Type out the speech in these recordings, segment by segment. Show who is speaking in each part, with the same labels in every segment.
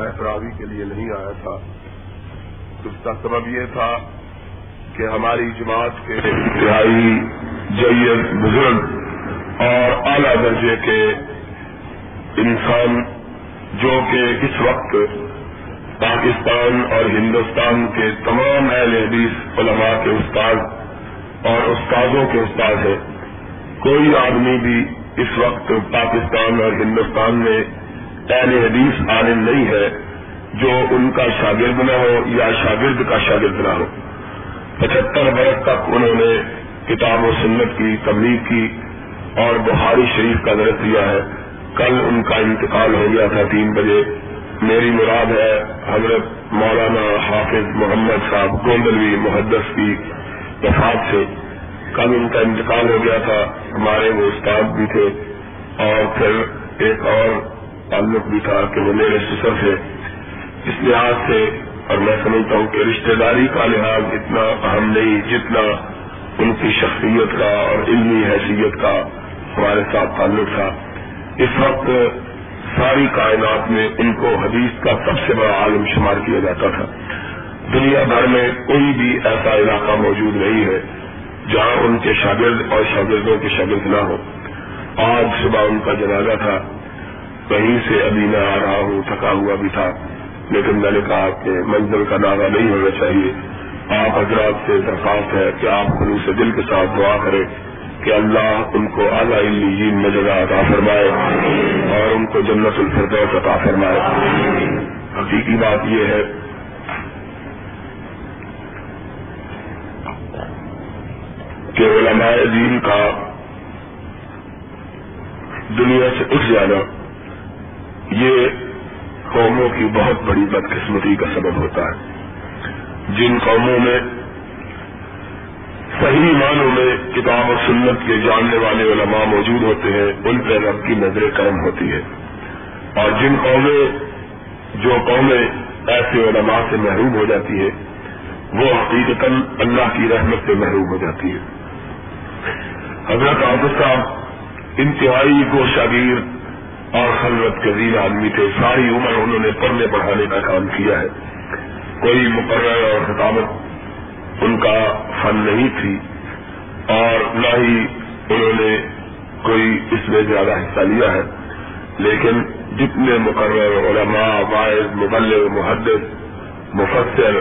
Speaker 1: میں کے لیے نہیں آیا تھا۔ اس کا سبب یہ تھا کہ ہماری جماعت کے انتہائی جید بزرگ اور اعلی درجے کے انسان جو کہ اس وقت پاکستان اور ہندوستان کے تمام اہل حدیث، علماء کے استاد اور استادوں کے استاد ہیں۔ کوئی آدمی بھی اس وقت پاکستان اور ہندوستان میں اہل حدیث عالم نہیں ہے جو ان کا شاگرد نہ ہو یا شاگرد کا شاگرد نہ ہو۔ پچہتر برس تک انہوں نے کتاب و سنت کی، تبلیغ کی اور بخاری شریف کا درد دیا ہے۔ کل ان کا انتقال ہو گیا تھا تین بجے۔ میری مراد ہے حضرت مولانا حافظ محمد صاحب گوندلوی محدث کی وفات سے۔ کل ان کا انتقال ہو گیا تھا، ہمارے وہ استاد بھی تھے۔ اور پھر ایک اور تعلق بھی تھا کہ وہ میرے سسر تھے۔ اس لحاظ سے اور میں سمجھتا ہوں کہ رشتہ داری کا لحاظ اتنا اہم نہیں جتنا ان کی شخصیت کا اور علمی حیثیت کا ہمارے ساتھ تعلق تھا۔ اس وقت ساری کائنات میں ان کو حدیث کا سب سے بڑا عالم شمار کیا جاتا تھا۔ دنیا بھر میں کوئی بھی ایسا علاقہ موجود نہیں ہے جہاں ان کے شاگرد اور شاگردوں کے شاگرد نہ ہو۔ آج صبح ان کا جنازہ تھا۔ کہیں سے ابھی میں آ رہا ہوں، تھکا ہوا بھی تھا۔ لیکن میں نے کہا کہ منزل کا دعویٰ نہیں ہونا چاہیے۔ آپ حضرات سے درخواست ہے کہ آپ خلوص سے دل کے ساتھ دعا کریں کہ اللہ ان کو اعلیٰ میں جگہ عطا فرمائے اور ان کو جنت الفردوس عطا فرمائے۔ حقیقی بات یہ ہے کہ علماء دین کا دنیا سے اٹھ جانا یہ قوموں کی بہت بڑی بدقسمتی کا سبب ہوتا ہے۔ جن قوموں میں صحیح معنوں میں کتاب و سنت کے جاننے والے علماء موجود ہوتے ہیں، ان پہ رب کی نظر کرم ہوتی ہے اور جن قومیں جو قومیں ایسے علماء سے محروم ہو جاتی ہے وہ حقیقت اللہ کی رحمت سے محروم ہو جاتی ہے حضرت عابد صاحب انتہائی کو شاگیر اور خلوت کے آدمی تھے ساری عمر انہوں نے پڑھنے پڑھانے کا کام کیا ہے۔ کوئی مقرر اور خطابت ان کا فن نہیں تھی اور نہ ہی انہوں نے کوئی اس میں زیادہ حصہ لیا ہے۔ لیکن جتنے مقرر علماء واحد مبلغ، محدث، مفسر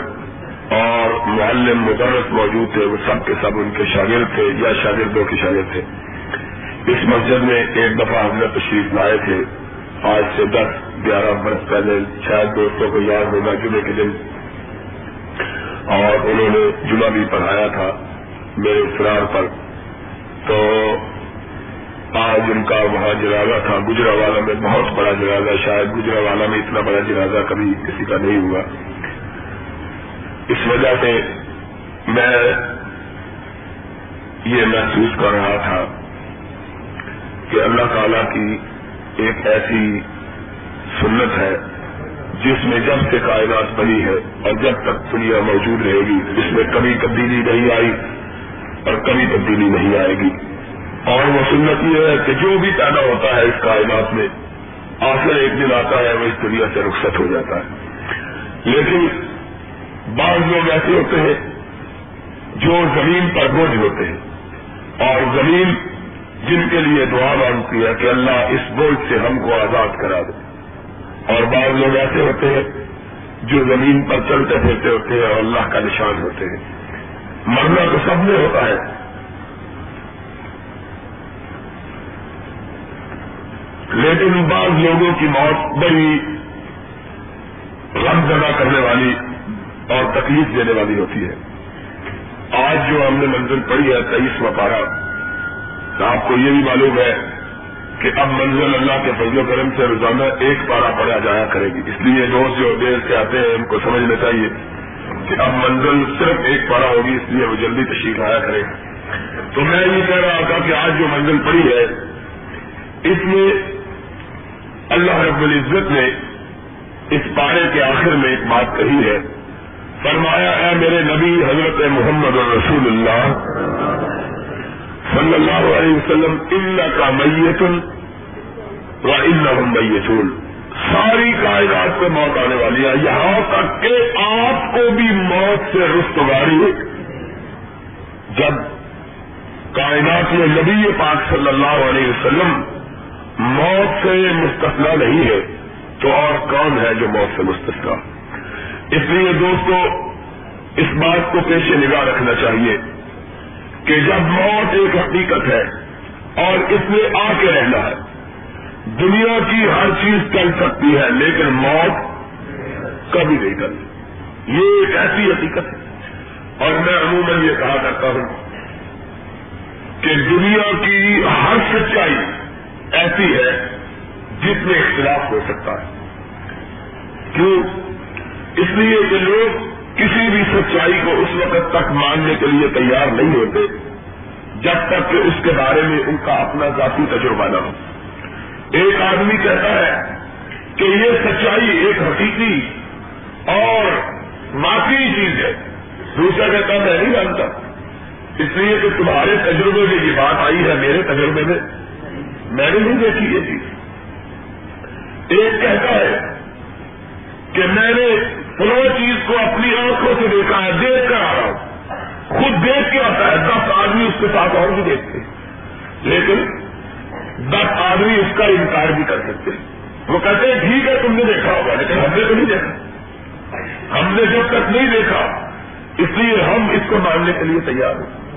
Speaker 1: اور معلم، مدرس موجود تھے، وہ سب کے سب ان کے شاگرد تھے یا شاگردوں کے شاگرد تھے۔ اس مسجد میں ایک دفعہ حضرت تشریف لائے تھے۔ آج سے دس، گیارہ برس پہلے شاید دوستوں کو یاد ہوگا جمعے کے دن۔ اور انہوں نے جمعہ بھی پڑھایا تھا میرے فرار پر۔ تو آج ان کا وہاں جنازہ تھا۔ گجرا والا میں بہت بڑا جنازہ، شاید گجرا والا میں اتنا بڑا جنازہ کبھی کسی کا نہیں ہوا۔ اس وجہ سے میں یہ محسوس کر رہا تھا کہ اللہ تعالیٰ کی ایک ایسی سنت ہے جس میں جب سے کائنات بنی ہے اور جب تک دنیا موجود رہے گی، اس میں کبھی تبدیلی نہیں آئی اور کبھی تبدیلی نہیں آئے گی۔ اور وہ سنت یہ ہے کہ جو بھی پیدا ہوتا ہے اس کائنات میں، آخر ایک دن آتا ہے، وہ اس دنیا سے رخصت ہو جاتا ہے۔ لیکن بعض لوگ ایسے ہوتے ہیں جو زمین پر بوجھ ہوتے ہیں اور زمین جن کے لیے دعا مانگتی ہے کہ اللہ اس بوجھ سے ہم کو آزاد کرا دے۔ اور بعض لوگ ایسے ہوتے ہیں جو زمین پر چلتے پھرتے ہوتے ہیں اور اللہ کا نشان ہوتے ہیں۔ مرنا تو سب میں ہوتا ہے۔ لیکن بعض لوگوں کی موت بڑی غم زدہ کرنے والی اور تکلیف دینے والی ہوتی ہے۔ آج جو ہم نے منزل پڑھی ہے تیئیس وپارہ آپ کو یہ بھی معلوم ہے کہ اب منزل اللہ کے فضل و کرم سے روزانہ ایک پارا پڑا جایا کرے گی۔ اس لیے دوست جو دیر سے آتے ہیں، ان کو سمجھنا چاہیے کہ اب منزل صرف ایک پارا ہوگی، اس لیے وہ جلدی تشریف آیا کرے۔ تو میں یہ کہہ رہا تھا کہ آج جو منزل پڑی ہے، اس میں اللہ رب العزت نے اس پارے کے آخر میں ایک بات کہی ہے۔ فرمایا ہے میرے نبی، حضرت محمد رسول اللہ صلی اللہ علیہ وسلم اللہ کا میتن و اللہ میتون ساری کائنات کو موت آنے والی ہے۔ یہاں تک کہ آپ کو بھی موت سے رستگاری جب کائنات میں نبی پاک صلی اللہ علیہ وسلم موت سے مستقنا نہیں ہے، تو اور کون ہے جو موت سے مستقنا اس لیے دوستو، اس بات کو پیش نگاہ رکھنا چاہیے۔ کہ جب موت ایک حقیقت ہے اور اس میں آ کے رہنا ہے۔ دنیا کی ہر چیز چل سکتی ہے، لیکن موت کبھی نہیں کرتی یہ ایک ایسی حقیقت ہے۔ اور میں عموماً یہ کہا کرتا ہوں کہ دنیا کی ہر سچائی ایسی ہے جس میں اختلاف ہو سکتا ہے۔ کیوں؟ اس لیے کہ لوگ کسی بھی سچائی کو اس وقت تک ماننے کے لیے تیار نہیں ہوتے، جب تک کہ اس کے بارے میں ان کا اپنا ذاتی تجربہ نہ ہو۔ ایک آدمی کہتا ہے کہ یہ سچائی ایک حقیقی اور واقعی چیز ہے۔ دوسرا کہتا میں نہیں جانتا۔ اس لیے کہ تمہارے تجربے میں یہ بات آئی ہے، میرے تجربے میں۔ میں نے نہیں دیکھی یہ چیز۔ ایک کہتا ہے کہ میں نے فلو چیز کو اپنی آنکھوں سے دیکھا ہے، دیکھ کر آ رہا ہوں۔ خود دیکھ کے آتا ہے، دس آدمی اس کے ساتھ اور بھی دیکھتے لیکن دس آدمی اس کا انکار بھی کر سکتے وہ کہتے ہیں، ٹھیک ہے، تم نے دیکھا ہوگا، لیکن ہم نے تو نہیں دیکھا۔ ہم نے جب تک نہیں دیکھا، اس لیے ہم اس کو ماننے کے لیے تیار ہیں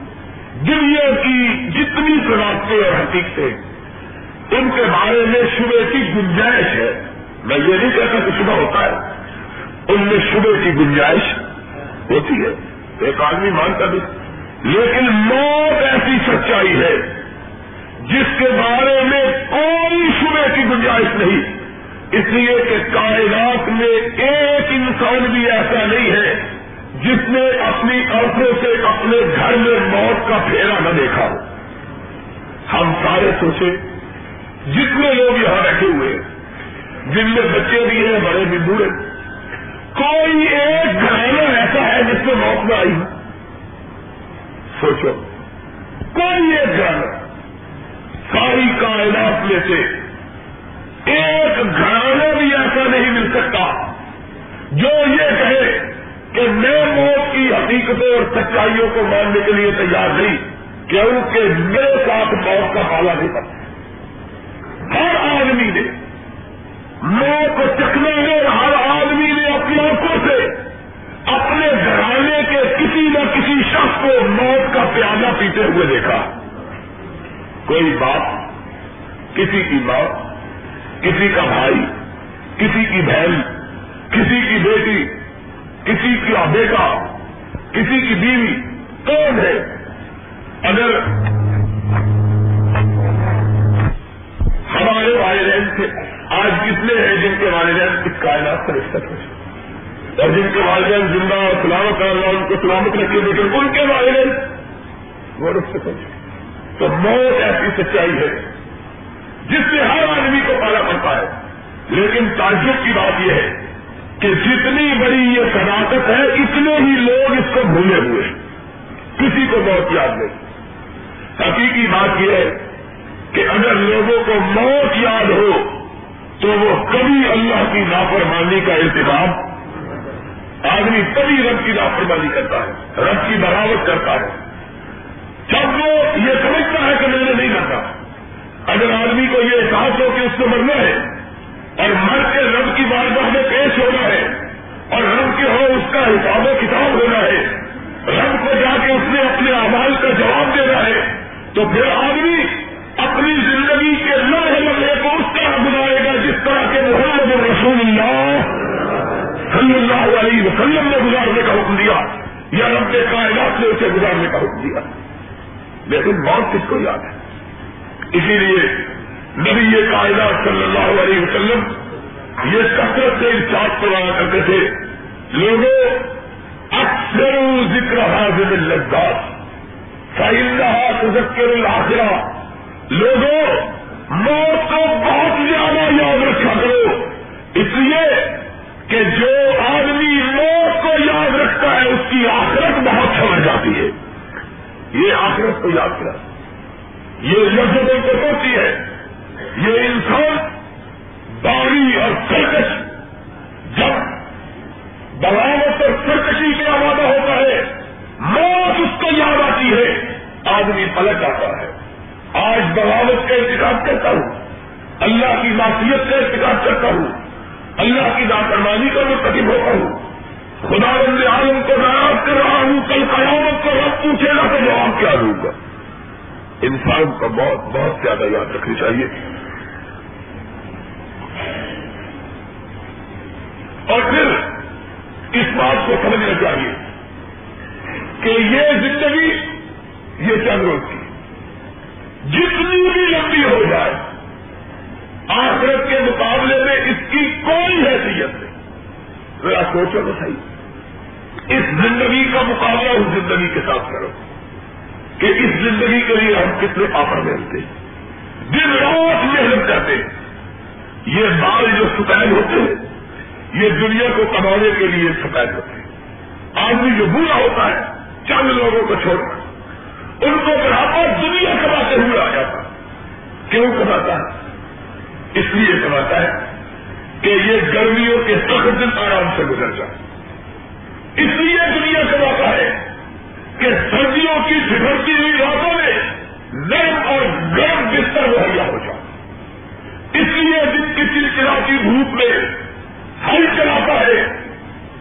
Speaker 1: دنیا کی جتنی صنعتیں اور حقیقتیں، ان کے بارے میں شبے کی گنجائش ہے۔ میں یہ نہیں کہتا کہ شبہ ہوتا ہے۔ ان میں شبے کی گنجائش ہوتی ہے، ایک آدمی مانتا بھی۔ لیکن موت ایسی سچائی ہے جس کے بارے میں کوئی شبے کی گنجائش نہیں۔ اس لیے کہ کائنات میں ایک انسان بھی ایسا نہیں ہے جس نے اپنی آنکھوں سے اپنے گھر میں موت کا پھیرا نہ دیکھا ہو۔ ہم سارے سوچے، جتنے لوگ یہاں رکھے ہوئے جن میں بچے بھی ہیں، بڑے بھی بوڑھے کوئی ایک گھرانا ایسا ہے جس میں موت میں آئی سوچو، کوئی ایک گھرانا ساری کائنات میں سے ایک گھرانا بھی ایسا نہیں مل سکتا جو یہ کہے کہ میں موت کی حقیقتوں اور سچائیوں کو ماننے کے لیے تیار نہیں، کیونکہ میرے ساتھ موت کا پالا نہیں کرتا ہر آدمی نے موت کو چکنے میں ہر آدمی نے اپنی آنکھوں سے اپنے گھرانے کے کسی نہ کسی شخص کو موت کا پیالہ پیتے ہوئے دیکھا۔ کوئی باپ، کسی کی ماں، کسی کا بھائی، کسی کی بہن، کسی کی بیٹی، کسی کا بیٹا، کسی کی بیوی، کون ہے؟ اگر ہمارے والدین سے آج کتنے ہیں جن کے والدین اس کائنات سے رشتہ اور جن کے والدین زندہ اور سلامت کر رہا ان کو سلامت رکھے، لیکن ان کے والدین وہ رخصت ہو تو موت ایسی سچائی ہے جس سے ہر آدمی کو پالا پڑتا ہے۔ لیکن تعجب کی بات یہ ہے کہ جتنی بڑی یہ صداقت ہے، اتنے ہی لوگ اس کو بھولے ہوئے کسی کو موت یاد نہیں۔ حقیقی بات یہ ہے کہ اگر لوگوں کو موت یاد ہو تو وہ کبھی اللہ کی نافرمانی کا انتظام آدمی کبھی رب کی نافرمانی کرتا ہے، رب کی بغاوت کرتا ہے۔ جب وہ یہ سمجھتا ہے کہ میں نے نہیں کرتا اگر آدمی کو یہ احساس ہو کہ اس کو مرنا ہے اور مر کے رب کی بارگاہ میں پیش ہونا ہے اور رب کے ہو اس کا حساب و کتاب ہونا ہے، رب کو جا کے اس نے اپنے آواز کا جواب دینا ہے، تو پھر آدمی اللہ صلی اللہ علیہ وسلم نے گزارنے کا حکم دیا یا رب کائنات نے اسے گزارنے کا حکم دیا۔ لیکن موت کس کو یاد ہے؟ اسی لیے نبی یہ کائنات صلی اللہ علیہ وسلم یہ کثرت سے ارشاد کروایا کرتے تھے، لوگوں، اکثر ذکر حاضر لداخ رہا تذکر الآخرہ لوگوں، موت کو بہت زیادہ یاد رکھا کرو۔ اس لیے کہ جو آدمی موت کو یاد رکھتا ہے، اس کی آخرت بہت سمجھ جاتی ہے۔ یہ آخرت کو یاد کرا یہ لذتوں کو ہوتی ہے۔ یہ انسان باغی اور سرکش، جب بغاوت اور سرکشی پہ آمادہ ہوتا ہے، موت اس کو یاد آتی ہے۔ آدمی پلٹ آتا ہے۔ آج بغاوت کا انتخاب کرتا ہوں۔ اللہ کی معصیت کا انتخاب کرتا ہوں۔ اللہ کی نافرمانی کا مرتکب ہوتا ہوں خدا بند عالم کو ناراض کر رہا ہوں، کل قیامت کو رب پوچھے گا تو جواب کیا دوں گا۔ انسان کو بہت بہت زیادہ یاد رکھنی چاہیے۔ اور پھر اس بات کو سمجھنا چاہیے کہ یہ زندگی، یہ چند روز کی، جتنی بھی لمبی ہو جائے آخرت کے مقابلے میں اس کی کوئی حیثیت نہیں۔ ذرا سوچو تو صحیح۔ اس زندگی کا مقابلہ اس زندگی کے ساتھ کرو کہ اس زندگی کے لیے ہم کتنے آفر ملتے دن رات محنت کرتے یہ بال جو سکین ہوتے ہیں، یہ دنیا کو کمانے کے لیے سکین ہوتے ہیں۔ آدمی جو برا ہوتا ہے، چند لوگوں کو چھوڑ کر، ان کو برابر دنیا کماتے ہوئے آ جاتا کیوں کماتا ہے؟ اس لیے کماتا ہے کہ یہ گرمیوں کے سخت دن آرام سے گزر جائے۔ اس لیے دنیا کماتا ہے کہ سردیوں کی بگڑتی ہوئی راتوں میں نرم اور گرم بستر مہیا ہو جائے۔ اس لیے دن کی چلچلاتی دھوپ میں ہل چلاتا ہے،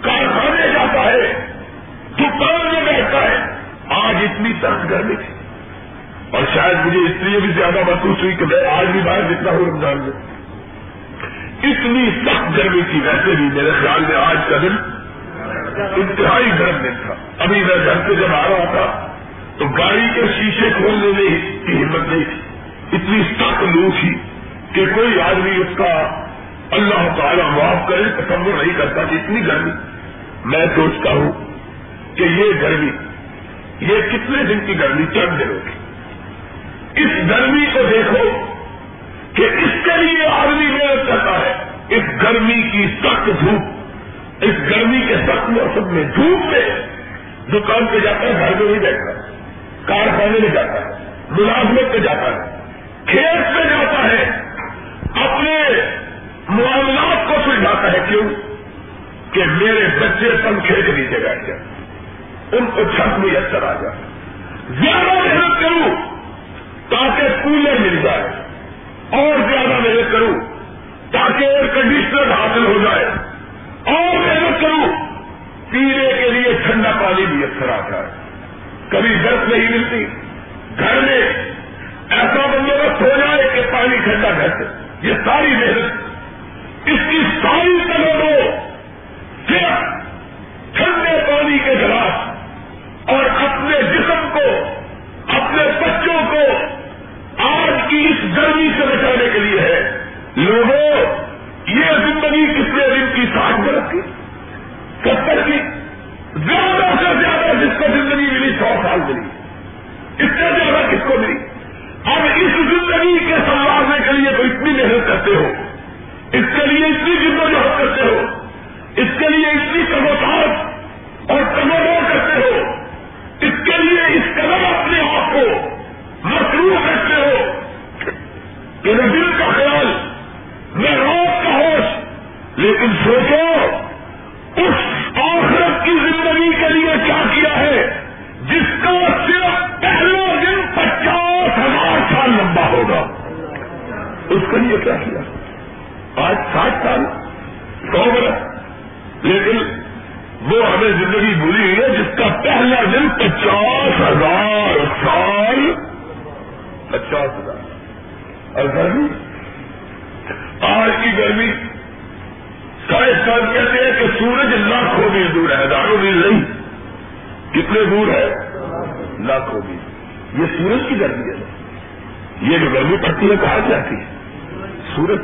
Speaker 1: کارخانے جاتا ہے، دکان میں بیٹھتا ہے، آج اتنی سخت گرمی تھی۔ اور شاید مجھے اس لیے بھی زیادہ محسوس ہوئی کہ میں آج بھی باہر جتنا ہوں، رمضان میں۔ اتنی سخت گرمی تھی، ویسے بھی میرے خیال میں آج کا دن انتہائی گرم دن تھا۔ ابھی میں گھر سے جب آ رہا تھا، تو گاڑی کے شیشے کھولنے میں کی ہمت نہیں تھی۔ اتنی سخت لو تھی کہ کوئی آدمی اس کا اللہ تعالیٰ معاف کرے، تصور نہیں کرتا کہ اتنی گرمی۔ میں سوچتا ہوں کہ یہ گرمی، یہ کتنے دن کی گرمی، چند دنوں کی۔ اس گرمی کو دیکھو کہ اس کے لیے آدمی محنت کرتا ہے۔ اس گرمی کی سخت دھوپ، اس گرمی کے سخت موسم میں دھوپ میں دکان پہ جاتا ہے، گھر میں نہیں بیٹھتا، کارخانے میں جاتا ہے، ملازمت پہ جاتا ہے، کھیت پہ جاتا ہے۔ اپنے معاملات کو سلجھاتا ہے، کیوں؟ کہ میرے بچے پنکھے کے نیچے بیٹھ جائیں ان کو چھت میسر آ جائے۔ زیادہ محنت کروں تاکہ کولر مل جائے اور زیادہ محنت کروں، تاکہ ایئر کنڈیشنر حاصل ہو جائے، اور محنت کروں، پینے کے لیے ٹھنڈا پانی بھی اچھا اکثر آ جائے۔ کبھی برف نہیں ملتی، گھر میں ایسا بندوبست ہو جائے کہ پانی ٹھنڈا گھر سے۔ یہ ساری محنت، اس کی ساری طرح صرف ٹھنڈے پانی کے گلاس اور اپنے جسم کو، اپنے بچوں کو کی اس گرمی سے بچانے کے لیے ہے۔ لوگوں، یہ زندگی کتنے دن کی ساٹھ برس کی ستر کی؟ زیادہ سے زیادہ جس کو زندگی ملی، سو سال ملی۔ اس سے زیادہ کس کو ملی؟ اب اس زندگی کے سنوارنے کے لیے تو اتنی محنت کرتے ہو۔ اس کے لیے اتنی جدوجہد کرتے ہو۔ اس کے لیے اتنی کموتار اور کمو کرتے ہو۔ اس کے لیے اس قدر اپنے آپ کو مصروف رکھتے کہ دل کا خیال نہ روز کا ہوش، لیکن سوچو، اس آخرت کی زندگی کے لیے کیا کیا ہے؟ جس کا صرف پہلا دن پچاس ہزار سال لمبا ہوگا۔ اس کے لیے کیا کیا؟ آج ساٹھ سال، سو برس۔ لیکن وہ ہمیں زندگی بھولی ہوئی ہے جس کا پہلا دن پچاس ہزار سال، پچاس ہزار۔ اور گرمی؟ آج کی گرمی سائنس سال کہتے ہیں کہ سورج لاکھوں میل دور ہے، ہزاروں میل نہیں۔ کتنے دور ہے؟ لاکھوں میل۔ یہ سورج کی گرمی ہے۔ یہ جو گرمی پڑتی ہے کہاں جاتی ہے۔ سورج۔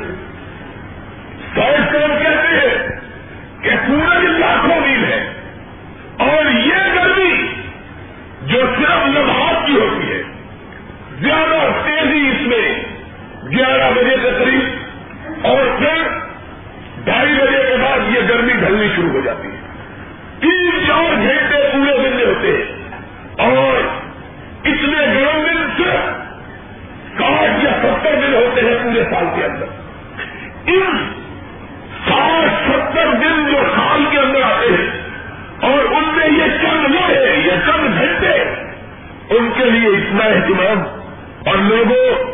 Speaker 1: سائنس کہتے ہیں کہ سورج لاکھوں میل ہے۔ اور یہ گرمی جو صرف لمحات کی ہوتی ہے، زیادہ تیزی اس گیارہ بجے کے قریب اور پھر ڈھائی بجے کے بعد یہ گرمی ڈھلنی شروع ہو جاتی ہے۔ تین چار گھنٹے پورے دن ہوتے ہیں۔ اور اس میں گرم دن صرف ساٹھ یا ستر دن ہوتے ہیں پورے سال کے اندر۔ ان ساٹھ ستر دن جو سال کے اندر آتے ہیں، اور ان میں یہ چند لوہے یہ چند گھنٹے، ان کے لیے اتنا اہتمام۔ اور لوگوں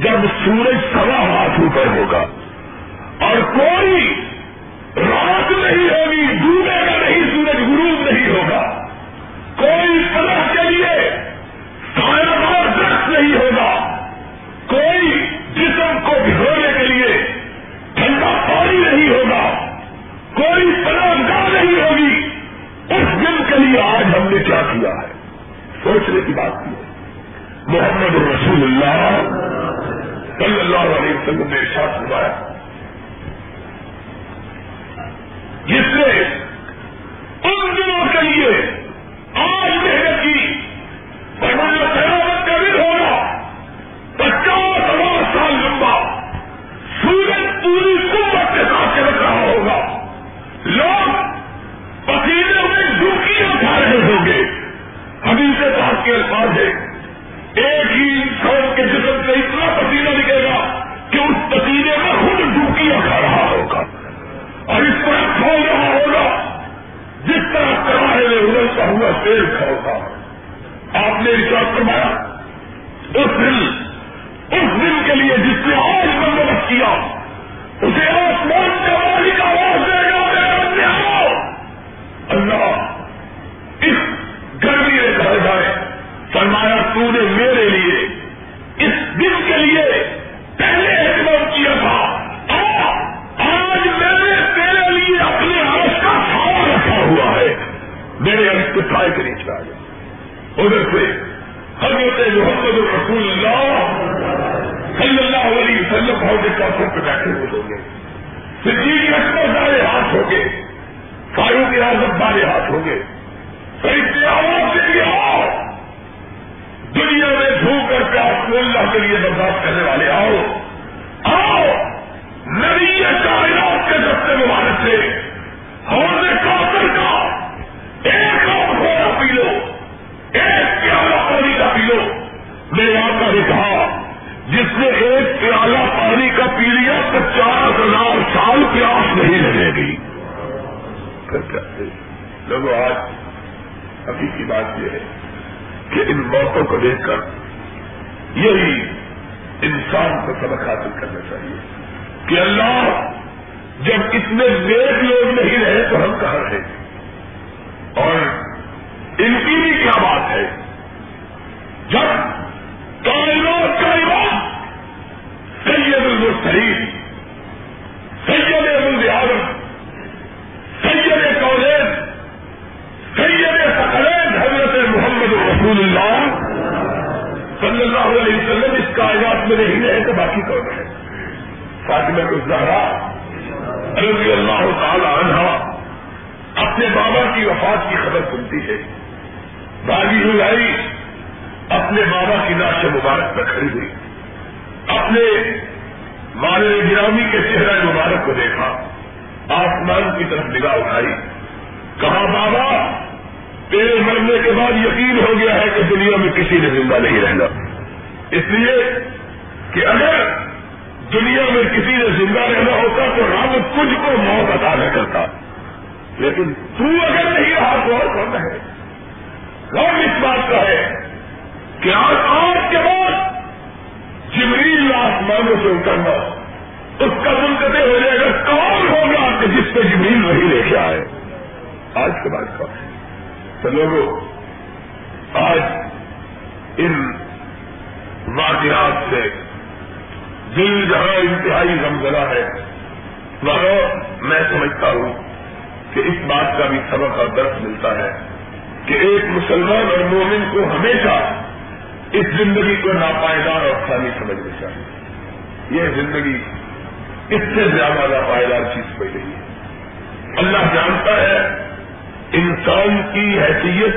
Speaker 1: جب سورج سوا ہاتھ اوپر ہوگا اور کوئی رات نہیں ہوگی، ڈوبے گا نہیں، سورج غروب نہیں ہوگا۔ کوئی فلح کے لیے سایہ درخت نہیں ہوگا۔ کوئی جسم کو بھگونے کے لیے ٹھنڈا پانی نہیں ہوگا۔ کوئی پناہ گاہ نہیں ہوگی۔ اس دن کے لیے آج ہم نے کیا کیا ہے؟ سوچنے کی بات کی ہے۔ محمد رسول اللہ صلی اللہ علیہ وسلم نے ارشاد فرمایا۔ جس نے لوگوں آج حقیقی بات یہ ہے کہ ان موتوں کو دیکھ کر یہی انسان کو سبق حاصل کرنا چاہیے کہ اللہ جب اتنے نیک لوگ نہیں رہے تو ہم کہاں رہے اور ان کی بھی کیا بات ہے؟ جب کائنات کا امام سید المرسلین سید ابو آدم سید کالج سید سکلین حضرت محمد رسول اللہ صلی اللہ علیہ وسلم اس کائنات میں نہیں رہے تو باقی کون ہے؟ فاطمہ الزہرا رضی اللہ تعالی عنہ اپنے بابا کی وفات کی خبر سنتی ہے۔ باغی ہوئی اپنے بابا کی لاش مبارک پر کھڑی ہوئی۔ اپنے مال گرامی کے چہرہ مبارک کو دیکھا۔ آسمان کی طرف نگاہ اٹھائی۔ کہا، بابا تیرے مرنے کے بعد یقین ہو گیا ہے کہ دنیا میں کسی نے زندہ نہیں رہنا۔ اس لیے کہ اگر دنیا میں کسی نے زندہ رہنا ہوتا تو رب کچھ کو موت عطا نہ کرتا۔ لیکن تو اگر نہیں رہا تو اور کون ہے؟ غور اس بات کا ہے کہ آج آج کے بعد جبریل آسمانوں سے اترنا، اس کا منقطع ہو جائے گا۔ کون ہوگا کہ جس پہ جبریل وہی لے کے آئے؟ آج کے بعد کون ہے؟ تو لوگوں، آج ان واقعات سے دل جہاں انتہائی غمزلہ ہے۔ وہاں میں سمجھتا ہوں کہ اس بات کا بھی سبق اور درد ملتا ہے کہ ایک مسلمان اور مومن کو ہمیشہ اس زندگی کو ناپائیدار اور خالی سمجھنا چاہیے۔ یہ زندگی اس سے زیادہ ناپائیدار چیز کوئی نہیں ہے۔ اللہ جانتا ہے انسان کی حیثیت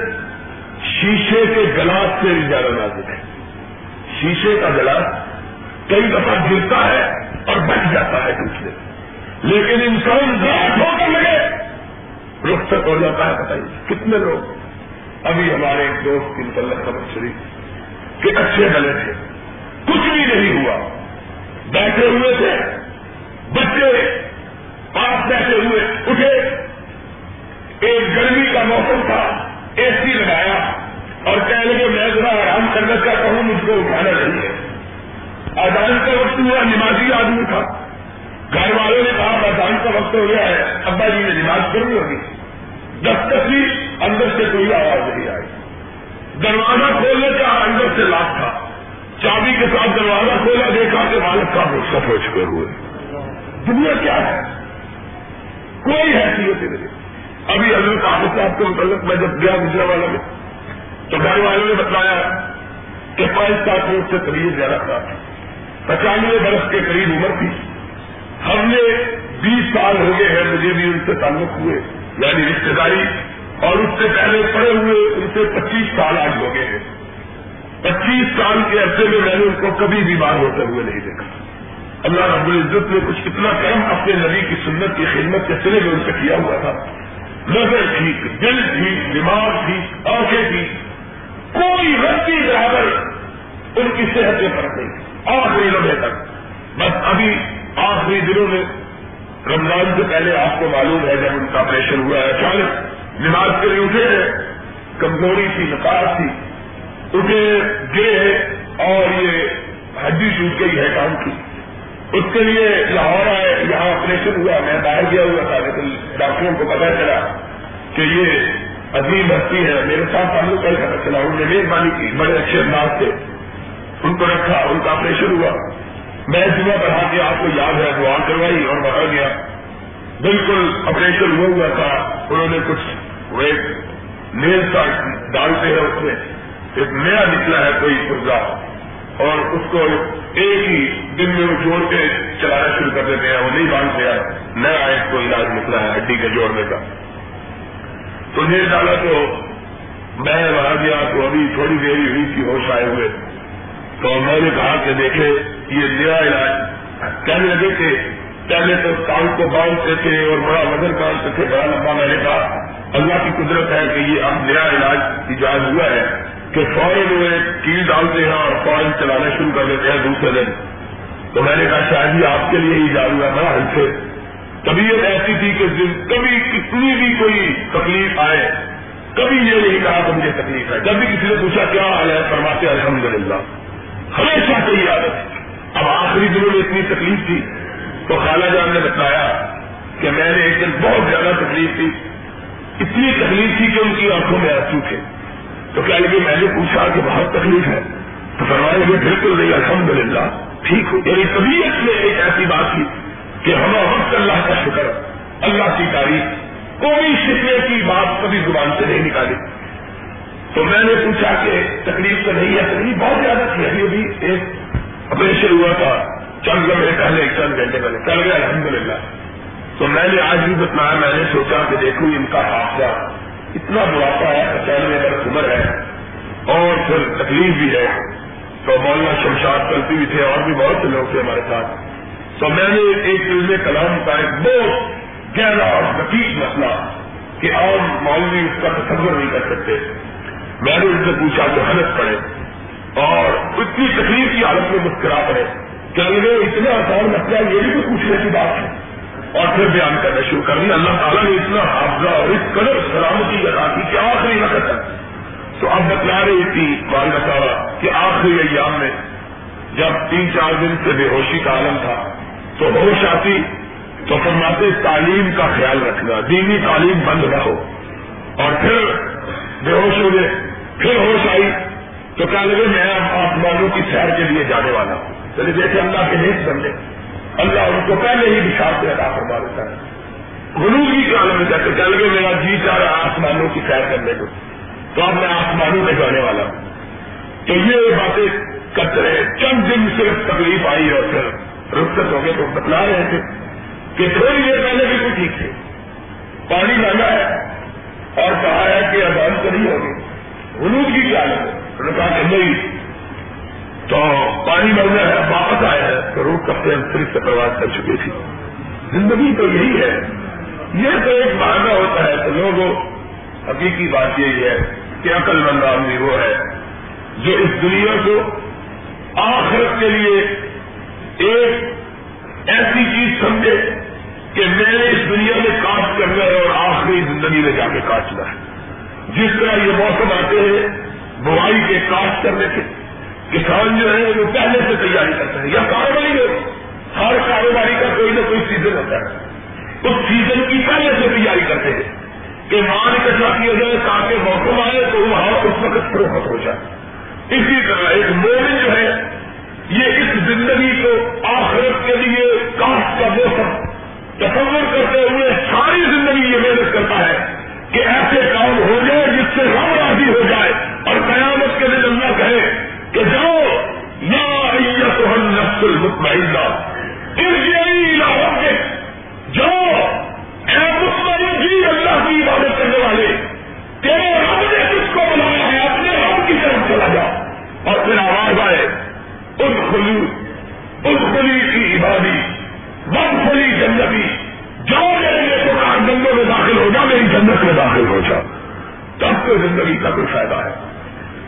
Speaker 1: شیشے کے گلاس سے بھی زیادہ نازک ہے۔ شیشے کا گلاس کئی دفعہ گرتا ہے اور بچ جاتا ہے ٹوٹنے لیکن انسان ذات ہو کر لگے۔ رخصت ہو جاتا ہے بتائیے کتنے لوگ۔ ابھی ہمارے ایک دوست کی متعلق خبر شریف کہ اچھے گلے تھے۔ کچھ بھی نہیں ہوا۔ بیٹھے ہوئے تھے، بچے پاس بیٹھے ہوئے، اٹھے۔ ایک گرمی کا موسم تھا اے سی لگایا اور کہہ لگے، میں ذرا آرام کر میں کہتا ہوں، مجھ کو اٹھانا نہیں ہے آزان کا وقت ہوا، نمازی آدمی تھا۔ گھر والوں نے کہا آزان کا وقت ہو گیا ہے، ابا جی نے نماز کرنی ہوگی۔ دس تصویر اندر سے کوئی آواز نہیں آئی۔ دروازہ کھولنے کا اندر سے لاکھ تھا۔ چابی کے ساتھ دروازہ کھولا، دیکھا کہ مالک کا رخصت ہو چکے ہوئے دنیا کیا ہے؟ کوئی حیثیت نہیں۔ ابھی حضرت آفت صاحب کے متعلق میں جب گیا گزرا والا میں، تو گھر والوں نے بتایا کہ پانچ سات میں اس سے طبیعت زیادہ خراب تھی پچانوے برس کے قریب عمر تھی۔ ہم نے بیس سال ہو گئے ہیں، مجھے بھی ان سے تعلق ہوئے یعنی رشتے داری، اور اس سے پہلے پڑے ہوئے ان سے پچیس سال آج ہو گئے ہیں۔ پچیس سال کے عرصے میں میں نے ان کو کبھی بیمار ہوتے ہوئے نہیں دیکھا۔ اللہ رب العزت نے کچھ اتنا کرم اپنے نبی کی سنت کی خدمت کے سرے میں ان سے کیا ہوا تھا۔ نظر ٹھیک دل ٹھیک دماغ ٹھیک آنکھیں ٹھیک کوئی رتی برابر ان کی صحت میں فرق نہیں، آخری لمحے تک۔ بس ابھی آخری دنوں میں رمضان سے پہلے آپ کو معلوم ہے جب ان کا آپریشن ہوا ہے، اچانک نماز کے لیے اٹھے ہیں، کمزوری تھی نکار تھی، اٹھے گرے اور یہ ہڈی ٹوٹ گئی ہے کام کی۔ اس کے لیے لاہور آئے، یہاں آپریشن ہوا، میں باہر گیا ہوا تھا، لیکن ڈاکٹروں کو پتا چلا کہ یہ عظیم ہستی ہے۔ میرے ساتھ تعلق کر پتا چلا انہوں نے مہربانی کی، بڑے اچھے انداز سے ان کو رکھا، ان کا آپریشن ہوا۔ میں جمعہ پڑھا کے آپ کو یاد ہے، دعا کروائی اور بڑھا گیا۔ بالکل آپریشن ہوا ہوا تھا۔ انہوں نے کچھ ویٹ نیل کا ڈالتے ہیں اس میں۔ ایک نیا نکلا ہے کوئی پرزا۔ اور اس کو ایک ہی دن میں وہ جوڑ کے چلانا شروع کر دیتے ہیں، وہ نہیں باندھتے ہیں۔ نیا ایک کو علاج نکلا ہے، ہڈی کے جوڑنے کا۔ تو یہ ڈالا تو میں وہاں گیا تو ابھی تھوڑی دیر ہی ہوئی تھی، ہوش آئے ہوئے۔ تو میں نے کہا کہ دیکھے یہ نیا علاج۔ کہنے لگے کہ پہلے تو کام کو باندھتے تھے اور بڑا وزن باندھتے تھے، بڑا لمبا میں نے کہا، اللہ کی قدرت ہے کہ یہ اب نیا علاج ایجاد ہوا ہے۔ کہ فوراً وہ ایک کیل ڈالتے ہیں اور فوراً چلانا شروع کر دیتے ہیں دوسرے دن۔ تو میں نے کہا شاید ہی جی، آپ کے لیے ہی جا ہوا بڑا ہل سے طبیعت ایسی تھی کہ کبھی کتنی بھی کوئی تکلیف آئے، کبھی یہ نہیں کہا کہ مجھے تکلیف ہے جب بھی کسی نے پوچھا، کیا حال ہے؟ فرماتے الحمد للہ ہمیشہ سے یہ عادت اب آخری دنوں میں اتنی تکلیف تھی۔ تو خالہ جان نے بتایا کہ میں نے ایک دن بہت زیادہ تکلیف تھی۔ اتنی تکلیف تھی کہ ان کی آنکھوں میں آنسو تھے۔ تو کیا لگے، میں نے پوچھا کہ بہت تکلیف ہے۔ تو فرمائے گے بالکل نہیں الحمد للہ ٹھیک ہو۔ یعنی طبیعت میں ایک ایسی بات تھی کہ ہم وقت اللہ کا شکر، اللہ کی تعریف، کوئی شکنے کی بات کبھی زبان سے نہیں نکالی۔ تو میں نے پوچھا کہ تکلیف تو نہیں ہے، تکلیف بہت زیادہ تھی۔ ابھی ابھی ایک آپریشن ہوا تھا۔ چند گھنٹے پہلے، چند گھنٹے پہلے۔ چل گیا الحمد للہ تو میں نے آج بھی بتایا، میں نے سوچا کہ دیکھو، ان کا حافظہ اتنا بڑھاپا ہے پچانوے برس عمر ہے اور پھر تکلیف بھی ہے، تو مولانا شمشاد کرتی بھی تھے، اور بھی بہت سے لوگ تھے ہمارے ساتھ۔ تو میں نے ایک دل میں کلام کا ایک بہت گہرا اور دقیق مسئلہ کہ عام مولوی اس کا تصور نہیں کر سکتے۔ میں نے ان سے پوچھا کہ حلت پڑے اور اتنی تکلیف کی حالت میں مسکرا پڑے کہ اتنا آسان مسئلہ یہ بھی پوچھنے کی بات ہے۔ اور پھر بیان کرنا شروع کر دیا۔ اللہ تعالیٰ نے اتنا حافظہ اور اس قدر سلامتی ادا کی کہ آخری وقت تک۔ تو اب بتلا رہی تھی والدہ تعالیٰ کہ آخری ایام میں جب تین چار دن سے بے ہوشی کا عالم تھا، تو ہوش آتی تو فرماتے تعلیم کا خیال رکھنا، دینی تعلیم بند نہ ہو۔ اور پھر بے ہوش ہو گئے۔ پھر ہوش آئی۔ تو کہا لگے، میں آسمانوں کی سیر کے لیے جانے والا ہوں۔ چلے جیسے اللہ کے نیک بندے۔ اللہ ان کو پہلے ہی دشا سے ادا کروا دیتا ہے۔ غلوبی کے عالم میں جاتے چل گئے میرا جی چاہ رہا آسمانوں کی سیر کرنے کو۔ تو اب میں آسمانوں میں جانے والا ہوں۔ تو یہ باتیں کرتے رہے۔ چند دن صرف تکلیف آئی اور پھر رخصت ہو گئے تو بتلا رہے تھے کہ تھوڑی دیر پہلے بھی کوئی ٹھیک تھے۔ پانی مانگا ہے اور کہا ہے کہ ابان تو نہیں ہوگی۔ غلوبی کی عالم ہے کہا کہ نہیں۔ تو پانی مرنا ہے واپس آئے ہیں تو روڈ کپڑے پھر سے پرواز کر چکی تھی۔ زندگی تو یہی ہے۔ یہ تو ایک بہانہ ہوتا ہے تو لوگوں، حقیقی بات یہی ہے کہ عقل مند آدمی وہ ہے جو اس دنیا کو آخرت کے لیے ایک ایسی چیز سمجھے کہ میں نے اس دنیا میں کاٹ کرنا ہے اور آخری زندگی میں جا کے کاٹنا ہے۔ جس طرح یہ موسم آتے ہیں، بوائی کے کاشت کرنے کے کسان جو ہے وہ پہلے سے تیاری کرتے ہیں، یا کاروباری ہو ہر کاروباری کا کوئی نہ کوئی سیزن ہوتا ہے۔ اس سیزن کی پہلے سے تیاری کرتے ہیں۔ کہ مال اکٹھا کیا جائے تاکہ موسم آئے تو وہاں اس وقت فروخت ہو جائے۔ اسی طرح ایک مومن جو ہے، یہ اس زندگی کو آخرت کے لیے کاشت کا موسم تصور کرتے ہوئے ساری زندگی یہ محنت کرتا ہے کہ ایسے نفس المطمئنہ جاؤ اے مطمئن جی اللہ کی عبادت کرنے والے، تیرے رب نے کس کو بلایا ہے، اپنے رب کی طرف چلا جاؤ اور پھر آواز آئے ان خلو ان خلی کی عبادی بن خلی جنگی جاؤ میرے لیے تو جنگوں میں داخل ہو جا، میری جنت میں داخل ہو جا۔ تب تو زندگی کا کوئی فائدہ ہے۔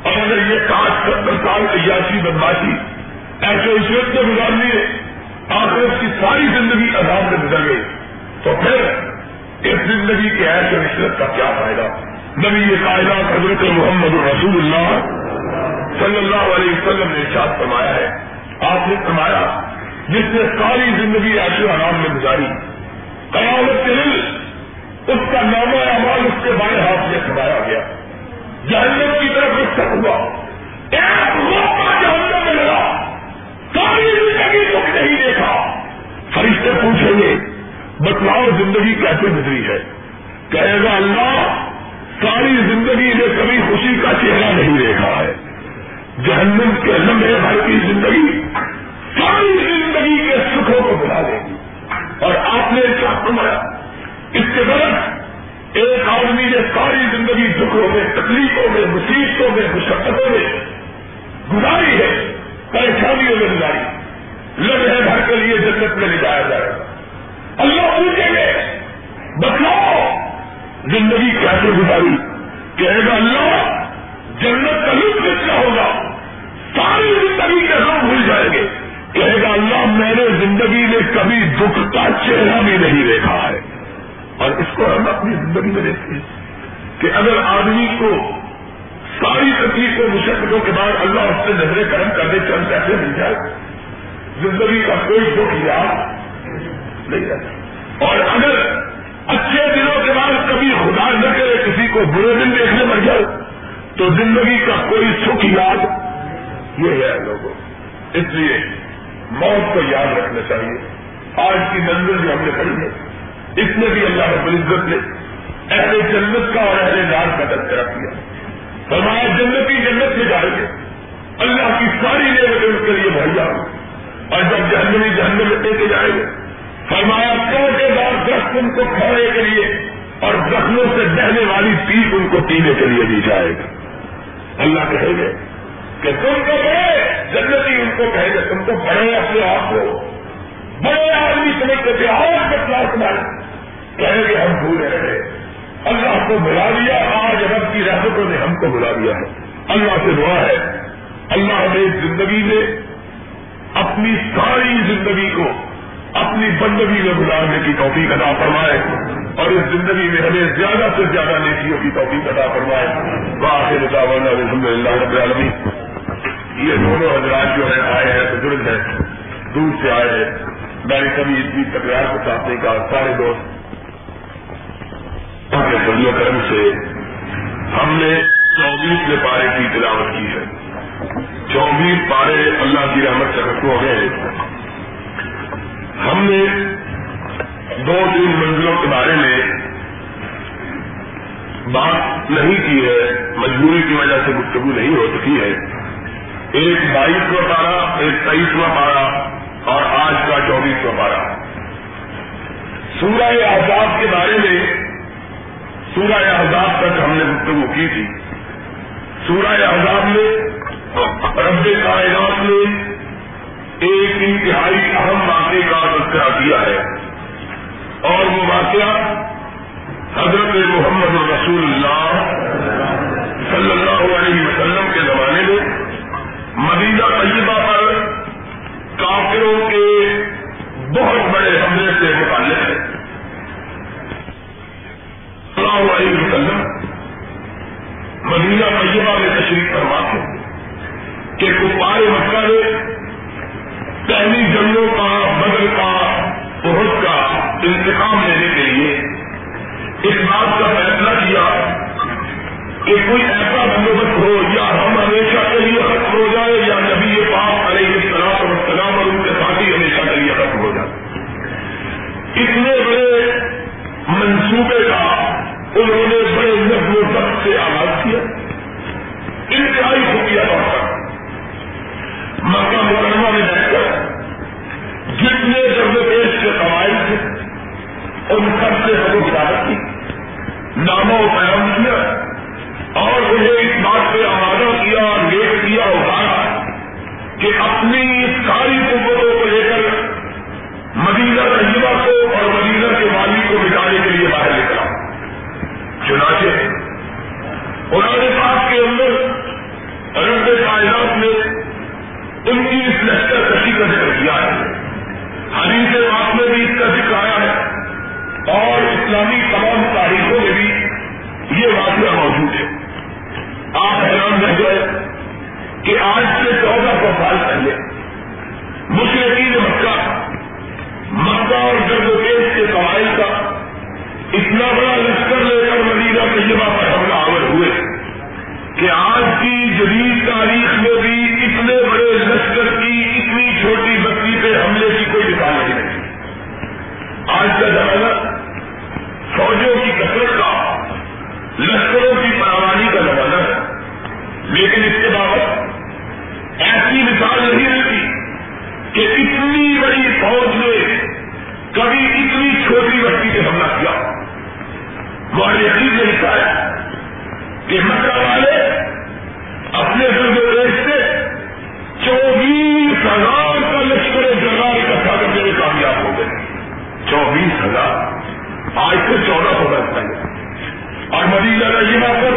Speaker 1: اور اگر یہ ساٹھ ستر سال عیاشی بدماشی ایسے عشرت سے گزار لیے آخر کی ساری زندگی عذاب میں گزر گئی۔ تو پھر اس زندگی کے ایسے عشرت کا کیا فائدہ؟ نبی یہ کائنات حضرت محمد رسول اللہ صلی اللہ علیہ وسلم نے ارشاد فرمایا ہے۔ آپ نے فرمایا، جس نے ساری زندگی ایسے آرام میں گزاری، قیامت کے دل اس کا نامہ اعمال اس کے بائیں ہاتھ میں کھڑایا گیا۔ جہنم کی طرف رخصت ہوا۔ ایک موقع جہنم میں لگا۔ نہیں دیکھا۔ فرشتے پوچھیں گے، بتلاؤ زندگی کیسے گزری ہے؟ کہے گا اللہ، ساری زندگی نے کبھی خوشی کا چہرہ نہیں دیکھا ہے۔ جہنم کے لمبے بھر کی زندگی ساری زندگی کے سکھوں کو بلا دے گی۔ اور آپ نے کیا فرمایا؟ اس کے بعد ایک آدمی نے ساری زندگی دکھوں میں، تکلیفوں میں، مصیبتوں میں، مشقتوں میں گزاری ہے، پریشانیوں میں گزاری لمحے بھر کے لیے جنت میں لے جایا جائے۔ اللہ پوچھیں گے بتلاؤ زندگی کیسے گزاری؟ کہے گا اللہ، جنت کا لطف اتنا ہوگا؟ ساری زندگی کے لوگ بھول جائیں گے۔ کہے گا اللہ، میں نے زندگی میں کبھی دکھ کا چہرہ بھی نہیں دیکھا ہے۔ اور اس کو ہم اپنی زندگی میں دیکھتے ہیں کہ اگر آدمی کو ساری تکلیفوں، مشقتوں کے بعد اللہ اس سے نظر کرم کرنے چند پیسے مل جائے زندگی کا کوئی دکھ یاد نہیں رہتا۔ اور اگر اچھے دنوں کے بعد کبھی خدا نہ کرے کسی کو برے دن دیکھنے مر جائے، تو زندگی کا کوئی سکھ یاد یہ ہے لوگوں۔ اس لیے موت کو یاد رکھنا چاہیے۔ آج کی منزل جو ہم نے پڑھی ہے، اس میں بھی اللہ رب العزت نے اہل جنت کا اور اہل نار کا تذکرہ کیا۔ فرمایا، جنت ہی جنت میں جائیں گے۔ اللہ کی ساری نعمتیں اس کے لیے مہیا اور جب جہنمی جہنم میں لے کے جائیں گے، فرمایا سو کے بعد درخت ان کو کھانے کے لیے اور زخموں سے بہنے والی پیپ ان کو پینے کے لیے دی جائے گا اللہ کہیں گے کہ تم کو بڑے جنتی ان کو کہیں گے، تم کو بڑے اپنے آپ کو بڑے آدمی سمجھتے تھے اور بدلاؤ تمہارے کہیں گے، ہم بھولے رہے اللہ کو بلا لیا آج رب کی رحمتوں نے ہم کو بلا لیا ہے۔ اللہ سے دعا ہے۔ اللہ نے زندگی میں اپنی ساری زندگی کو اپنی بندگی میں گزارنے کی توفیق ادا فرمائے اور اس زندگی میں ہمیں زیادہ سے زیادہ نیکیوں کی توفیق ادا فرمائے۔ باہر الحمد للہ رب العالمین۔ یہ دونوں حضرات جو ہے آئے ہیں، بزرگ ہیں، دور سے آئے ہیں۔ میں نے کبھی اتنی تکرار کو ساتھ نہیں کہا سارے دوست۔ کے کرم سے ہم نے چوبیس میں پارے کی تلاوت کی ہے۔ چوبیس پارے اللہ کی رحمت سے رکھو گئے۔ ہم نے دو تین منزلوں کے بارے میں بات نہیں کی ہے، مجبوری کی وجہ سے گفتگو نہیں ہو سکی ہے۔ ایک بائیسواں پارا، ایک تیئیسواں پارا اور آج کا چوبیسواں پارا۔ سورہ احزاب کے بارے میں، سورہ احزاب تک ہم نے گفتگو کی تھی۔ سورہ احزاب میں رب کائنات نے ایک انتہائی اہم واقعے کا تذکرہ کیا ہے اور وہ واقعہ حضرت محمد رسول اللہ صلی اللہ علیہ وسلم کے زمانے میں مدینہ طیبہ پر کافروں کے بہت بڑے حملے سے متعلق ہے۔ صلی اللہ علیہ وسلم مدینہ طیبہ میں تشریف فرما تھے۔ کہ کپار مکہ نے پہلی جنگوں کا بدل کا بہت کا انتقام لینے کے لیے اس بات کا فیصلہ کیا کہ کوئی ایسا الذين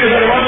Speaker 1: کے دروازے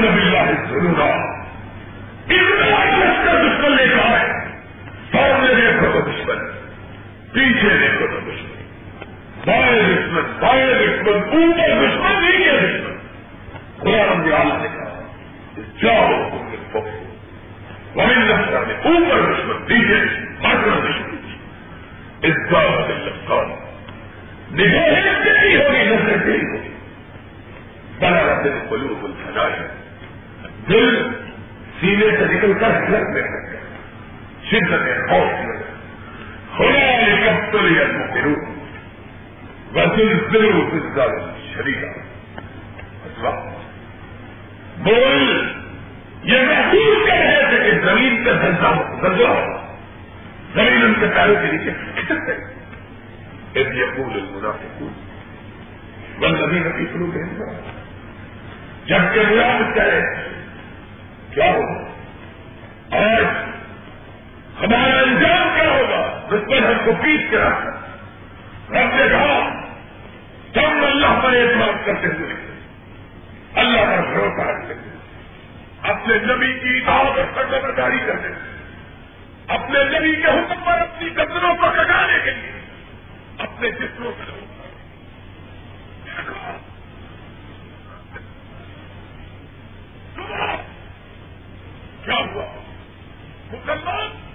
Speaker 1: نبی اللہ ضرور گا کا دشمن لے کر آئے. سامنے دیکھو تو دشمن. پیچھے دیکھو تو دشمن. بائیں دشمن بائیں دشمن، اوپر دشمن، نیچے دشمن. خدا رمض نے کہا جاؤ تم نے پکڑو. وہاں نے اوپر دشمن نیچے دشمن ہر دشمن. اس کا لگتا نگاہ ہوگی نظر نہیں ہوگی بنا رہتے ہیں بلو بل دل سینے سے نکل کر حلق میں شدت ہے، خوف میں خدا لکھت لیا کروں وزن ضرور سلسلہ شریرا بول، یہ محسوس کر رہے تھے کہ زمین کا دھندا زلزلہ ہو زمین ان کے پیروں کے نیچے کھچک گئی۔ ایک یقول المنافقون۔ والذین فی قلوبهم مرض جبکہ منافق کہہ رہے کیا ہوگا؟ اور ہمارا انجام کیا ہوگا؟ دشمن ہم کو پیس کے رکھا رب نے کہا تم اللہ پر اعتماد کرتے ہوئے، اللہ پر بھروسہ رکھتے ہوئے، اپنے نبی کی اطاعت اور سرگرم جاری کرتے ہوئے، اپنے نبی کے حکم پر اپنی قدروں کو کٹانے کے لیے، اپنے جسموں کو کیا ہوا؟ مکمل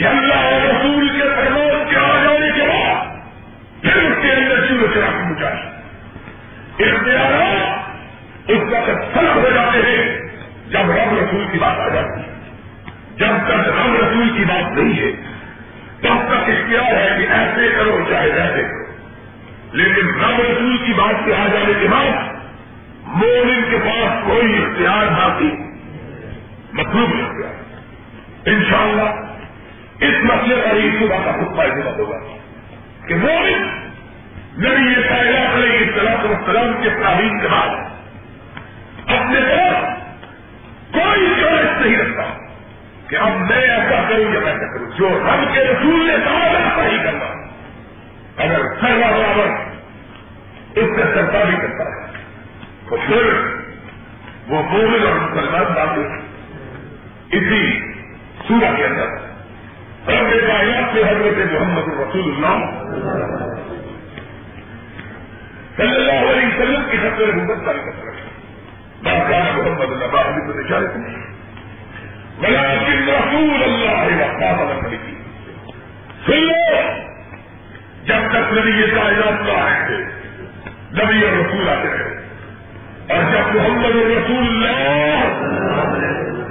Speaker 1: کہ اللہ اور رسول کے فرمان کے آ جانے کے بعد پھر اس کے اندر شروع سے رقم جائے اختیارات اس وقت فرق ہو جاتے ہیں جب رب رسول کی بات آ جاتی ہے۔ جب تک رب رسول کی بات نہیں ہے، تب تک اختیار ہے کہ ایسے کرو چاہے ویسے کرو۔ لیکن رب رسول کی بات کے آ جانے کے بعد مومن کے پاس کوئی اختیار باقی مطلوب اختیار۔ ان شاء اللہ اس مسئلے کا ہی صبح کا خود فائدہ ہوگا کہ مومن نبی یہ فائدہ علیہ السلام السلام کے تعلیم کے بعد اپنے پاس کوئی چوائس نہیں رکھتا کہ اب میں ایسا کروں یا ایسا کروں۔ جو رب کے رسول نے کہا ایسا ہی کرنا، اگر سروا برابر اس سے چرچا بھی کرتا ہے، تو پھر وہ مومن اور مسلمان بات اسی سورہ کے اندر رب کائنات سے حضرت محمد رسول اللہ صلی اللہ علیہ وسلم کی خطر حکومت کا کر رکھا محمد اللہ باہر کو۔ نشان ولكن رسول اللہ وقام النبی سن لو، جب تک نبی یہ کائنات کا آئے تھے، نبی اور رسول آتے رہے۔ اور جب محمد رسول اللہ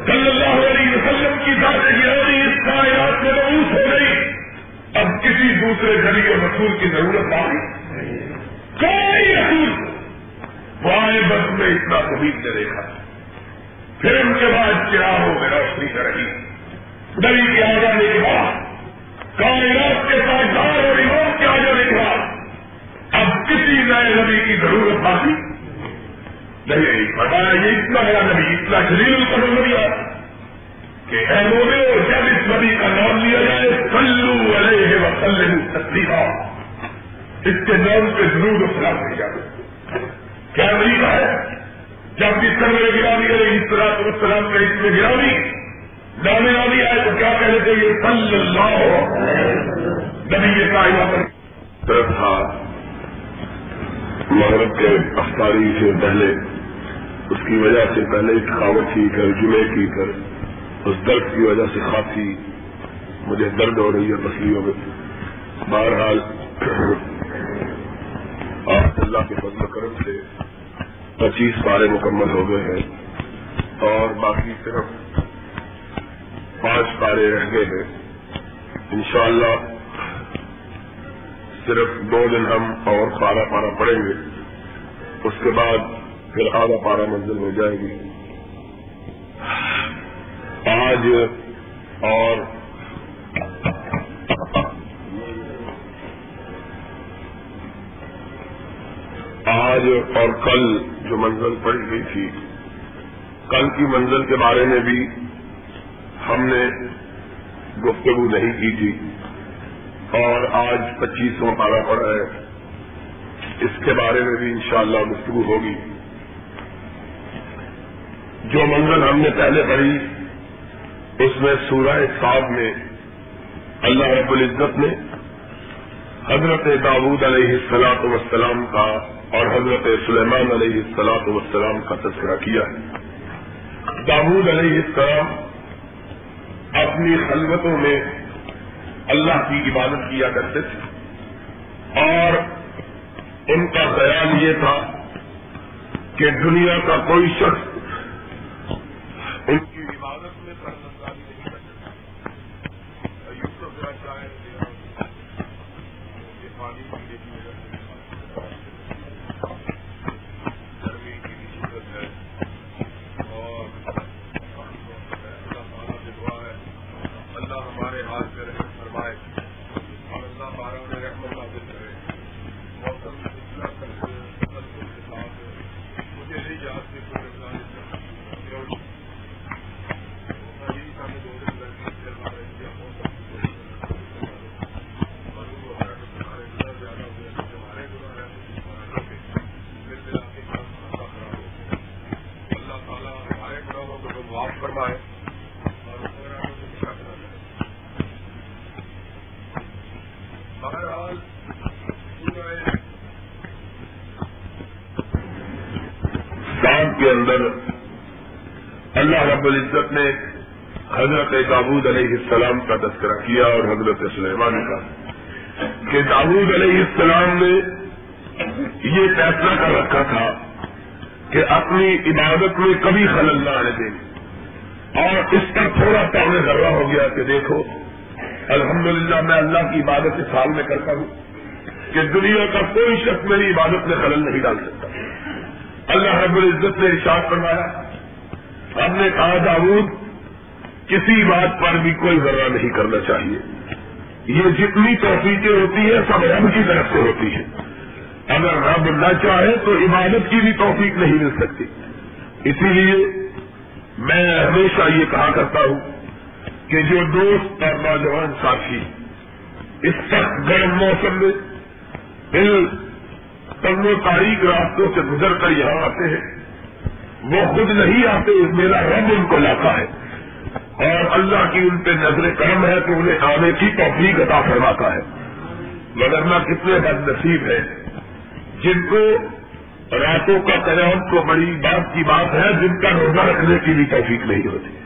Speaker 1: صلی اللہ علیہ وسلم کی ذات گرانی اس کائنات میں مبوس ہو گئی اب کسی دوسرے نبی اور رسول کی ضرورت پائی کوئی رسول وائے بس میں اتنا امید نے دیکھا۔ پھر ان کے بعد چراغوں میں روشنی کر رہی۔ نبی کے آ جانے کے بعد کائنات کے سازدار اور امام کے آ جانے کے بعد اب کسی نئے نبی کی ضرورت باقی؟ نہیں بتایا یہ اتنا نیا نبی، اتنا شریر پر نبی آتا کہ اے مومنو جب اس نبی کا نام لیا جائے سلو علیہ وسلم تسلیمہ اس کے نام پہ ضرور سلام دی جاتی کیا طریقہ ہے؟ جب بھی سر میں گرانی کرے، اس طرح السلام کا اس میں گرانی نامی نامی آئے تو کیا کہنے چاہیے صلی اللہ نبی یہ کائنات طرف تھا مغرب کے افطاری سے پہلے، اس کی وجہ سے پہلے تھکاوٹ کی کر، جمعے کی کر، اس درد کی وجہ سے کافی مجھے درد ہو رہی ہے پسلیوں میں۔ بہرحال، آپ اللہ کے فضل کرم سے پچیس پارے مکمل ہو گئے ہیں اور باقی صرف پانچ پارے رہ گئے ہیں۔ انشاءاللہ، صرف دو دن ہم اور پارا پارا پڑیں گے۔ اس کے بعد پھر آدھا پارا منزل ہو جائے گی۔ آج اور آج اور کل جو منزل پڑی گئی تھی، کل کی منزل کے بارے میں بھی ہم نے گفتگو نہیں کی تھی۔ اور آج پچیسواں پارا پڑا ہے۔ اس کے بارے میں بھی انشاءاللہ گفتگو ہوگی۔ جو منزل ہم نے پہلے پڑھی، اس میں سورہ صاحب میں اللہ رب العزت نے حضرت داود علیہ السلاط وسلام کا اور حضرت سلیمان علیہ السلاط وسلام کا تذکرہ کیا ہے۔ داود علیہ السلام اپنی خلوتوں میں اللہ کی عبادت کیا کرتے تھے اور ان کا خیال یہ تھا کہ دنیا کا کوئی شخص رب العزت نے حضرت داود علیہ السلام کا تذکرہ کیا اور حضرت سلیمان کا کہ داود علیہ السلام نے یہ فیصلہ کر رکھا تھا کہ اپنی عبادت میں کبھی خلل نہ آنے دیں اور اس پر تھوڑا پاؤنے ذرا ہو گیا کہ دیکھو، الحمدللہ میں اللہ کی عبادت اس حال میں کرتا ہوں کہ دنیا کا کوئی شخص میری عبادت میں خلل نہیں ڈال سکتا۔ اللہ رب العزت نے ارشاد فرمایا ہم نے کہا داود کسی بات پر بھی کوئی ذرا نہیں کرنا چاہیے۔ یہ جتنی توفیقیں ہوتی ہیں، سب رب کی طرف سے ہوتی ہیں۔ اگر رب نہ چاہے تو عبادت کی بھی توفیق نہیں مل سکتی۔ اسی لیے میں ہمیشہ یہ کہا کرتا ہوں کہ جو دوست اور نوجوان ساتھی اس سخت گرم موسم میں دل تنگو تاریخ راستوں سے گزر کر یہاں آتے ہیں وہ خود نہیں آتے، میرا رب ان کو لاتا ہے۔ اور اللہ کی ان پہ نظر کرم ہے تو انہیں آنے کی توفیق عطا فرماتا ہے۔ مگر نہ کتنے بد نصیب ہے جن کو راتوں کا قیام تو بڑی بات کی بات ہے، جن کا روزہ رکھنے کی بھی توفیق نہیں ہوتی۔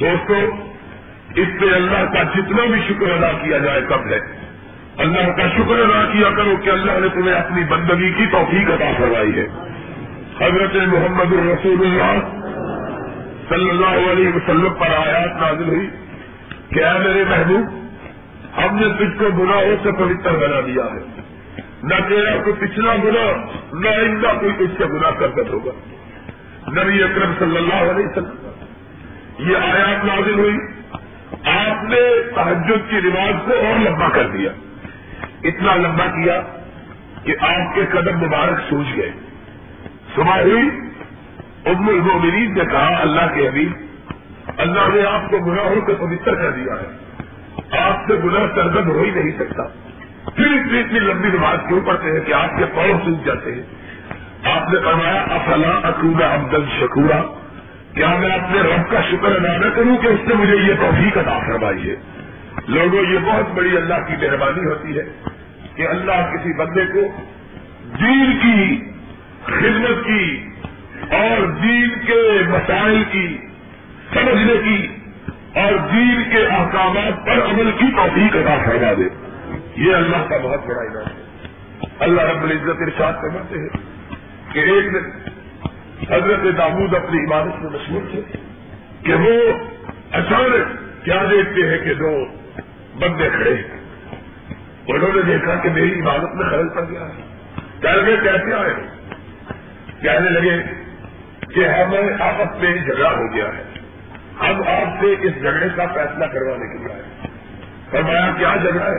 Speaker 1: دوستو، اس پہ اللہ کا جتنا بھی شکر ادا کیا جائے کب ہے۔ اللہ کا شکر ادا کیا کرو کہ اللہ نے تمہیں اپنی بندگی کی توفیق عطا فرمائی ہے۔ حضرت محمد الرسول اللہ صلی اللہ علیہ وسلم پر آیات نازل ہوئی کہ اے میرے محبوب، ہم نے تجھ کو گناہوں سے پوتر بنا دیا ہے۔ نہ تیرا کوئی پچھلا گنا نہ آئندہ کوئی تجھ سے گنا کرکت ہوگا۔ نبی اکرم صلی اللہ علیہ وسلم، یہ آیات نازل ہوئی۔ آپ نے تحجد کی رواج کو اور لمبا کر دیا۔ اتنا لمبا کیا کہ آپ کے قدم مبارک سوچ گئے۔ صبح ہوئی ام المومنین نے کہا، اللہ کے حبیب اللہ نے آپ کو گناہوں سے پوتر کر دیا ہے۔ آپ سے گناہ سرگرد ہو ہی نہیں سکتا۔ پھر اتنی اتنی لمبی نماز کیوں پڑتے ہیں کہ آپ کے پاؤں سوکھ جاتے ہیں؟ آپ نے فرمایا، افلا اکولا ابدل شکورا۔ کیا میں اپنے رب کا شکر ادا نہ کروں کہ اس نے مجھے یہ توفیق ادا فرمائی ہے؟ لوگوں، یہ بہت بڑی اللہ کی مہربانی ہوتی ہے کہ اللہ کسی بندے کو دین کی خدمت کی اور دین کے مسائل کی، سمجھنے کی اور دین کے احکامات پر عمل کی توفیق ادا فرما دے۔ یہ اللہ کا بہت بڑا انعام ہے۔ اللہ رب العزت ارشاد کرواتے ہیں کہ ایک دن حضرت دامود اپنی عبادت میں مشہور تھے کہ وہ اچانک کیا دیکھتے ہیں کہ دو بندے کھڑے انہوں نے دیکھا کہ میری عبادت میں خرل پڑ گیا ہے۔ کیسے آئے؟ کہنے لگے کہ ہمیں آپس میں جھگڑا ہو گیا ہے۔ ہم آپ سے اس جھگڑے کا فیصلہ کروانے کے لیے آئے فرمایا، کیا جھگڑا ہے؟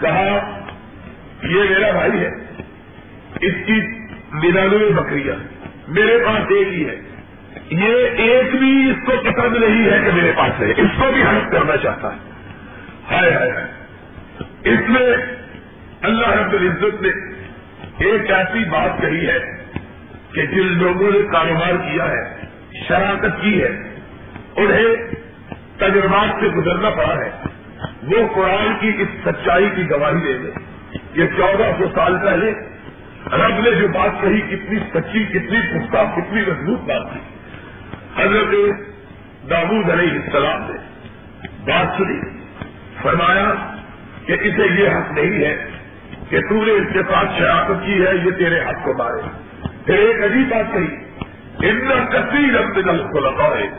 Speaker 1: کہا، یہ میرا بھائی ہے۔ اس کی ننانوے بکریاں میرے پاس ایک ہی ہے۔ یہ ایک بھی اس کو پسند نہیں ہے کہ میرے پاس ہے اس کو بھی ہیلپ کرنا چاہتا ہے۔ ہائے ہائے ہائے۔ اس میں اللہ رب العزت نے ایک ایسی بات کہی ہے کہ جن لوگوں نے کاروبار کیا ہے، شراکت کی ہے، انہیں تجربات سے گزرنا پڑا ہے۔ وہ قرآن کی اس سچائی کی گواہی دے گے یہ چودہ سو سال پہلے رب نے جو بات کہی، کتنی سچی، کتنی پختہ، کتنی مضبوط بات تھی۔ حضرت داود علیہ السلام نے بات سنی، فرمایا کہ اسے یہ حق نہیں ہے کہ تو نے اس کے ساتھ شرافت کی ہے، یہ تیرے حق کو مارے۔ پھر ایک عجیب بات کہی اتنا کثیر رب نل کو لگا ہے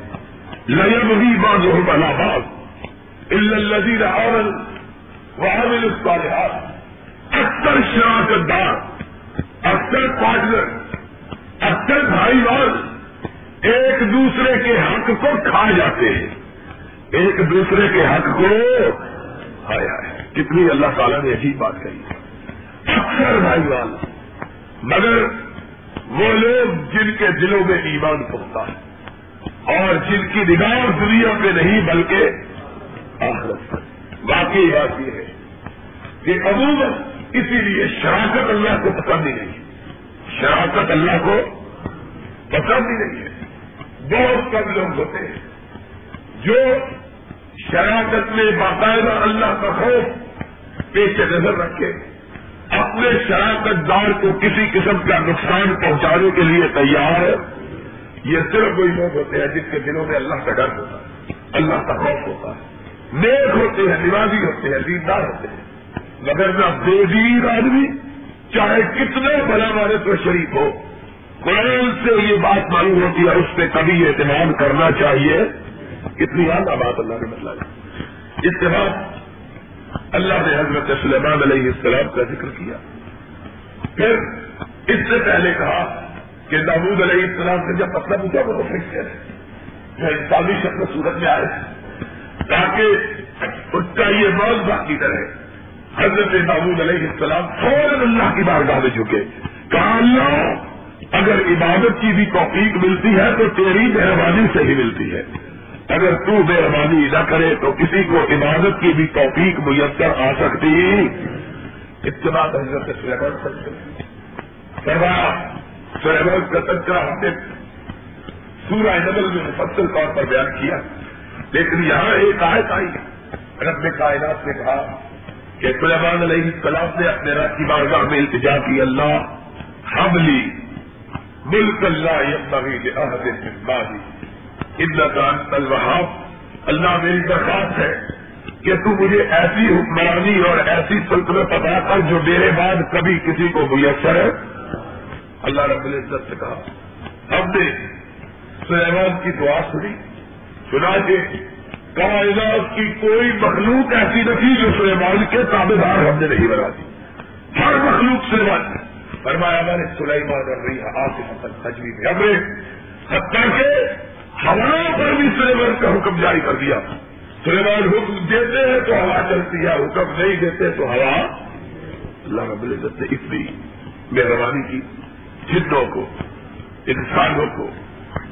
Speaker 1: لہر ہی باز ہو بلا باز الزیر عمل وعمل الصالحات اکثر شراکت دار اکثر پارٹنر اکثر بھائی بال ایک دوسرے کے حق کو کھا جاتے ہیں۔ ایک دوسرے کے حق کو آیا ہے۔ کتنی اللہ تعالیٰ نے عجیب بات کہی۔ ہے اکثر بھائی وال مگر وہ لوگ جن کے دلوں میں ایمان پہنچتا ہے اور جن کی نگاہ دنیا میں نہیں بلکہ آخرت باقی بات یہ ہے کہ عموماً اسی لیے شراکت اللہ کو پسند ہی نہیں شراکت اللہ کو پسند ہی نہیں ہے۔ بہت کم لوگ ہوتے ہیں جو شراکت میں باقاعدہ اللہ کا خوف پیش نظر رکھے۔ اپنے شراکت دار کو کسی قسم کا نقصان پہنچانے کے لیے تیار ہے، یہ صرف وہی لوگ ہوتے ہیں جن کے دلوں میں اللہ کا ڈر ہوتا ہے، اللہ کا خوف ہوتا ہے۔ نیک ہوتے ہیں نوازی ہوتے ہیں، دیندار ہوتے ہیں، مگر نہ بے دین آدمی، چاہے کتنے بڑا والے تو شریف ہو، قرآن سے یہ بات معلوم ہوتی ہے، اس پہ کبھی اعتماد کرنا چاہیے۔ کتنی اعلیٰ بات اللہ نے مطلب اس کے بعد اللہ نے حضرت سلیمان علیہ السلام کا ذکر کیا۔ پھر اس سے پہلے کہا کہ داود علیہ السلام سے جب مسئلہ پوچھا وہ تو فرشتے جو انسانی شکل صورت میں آئے تاکہ اس کا یہ موت باقی کرے حضرت داود علیہ السلام فوراً اللہ کی بارگاہ میں جھکے۔ کہا، اللہ، اگر عبادت کی بھی توفیق ملتی ہے تو تیری مہربانی سے ہی ملتی ہے۔ اگر تو مہربانی نہ کرے تو کسی کو عبادت کی بھی توفیق میسر آ سکتی۔ اس کے بعد حضرت سروا سرحد کا تذکرہ ہم نے سورہ نبل میں مفصل طور پر بیان کیا۔ لیکن یہاں ایک آیت آئی۔ رب کائنات نے کہا کہ سلیمان علیہ السلام نے اپنے رات کی بارگاہ میں التجا کی، اللہ، حملی ملک اللہ اللہ میری درخواست ہے کہ تو مجھے ایسی حکمرانی اور ایسی سلطنت عطا کر جو میرے بعد کبھی کسی کو میسر ہے۔ اللہ رب العزت سے کہا۔ ہم نے سلیمان کی دعا سنی۔ سنا کے کائنات کی کوئی مخلوق ایسی نہیں جو سلیمان کے تابے دار ہم نے نہیں بنا دی۔ ہر مخلوق سلیمان۔ فرمایا، میں نے سلیمان کر رہی ہے آپ سے تجویز ہے حتیٰ کے ہواؤں پر بھی سلیمان کا حکم جاری کر دیا۔ سلیمان حکم دیتے ہیں تو ہوا چلتی ہے، حکم نہیں دیتے تو ہوا اللہ رب العزت نے اتنی مہربانی کی۔ جدوں کو، انسانوں کو،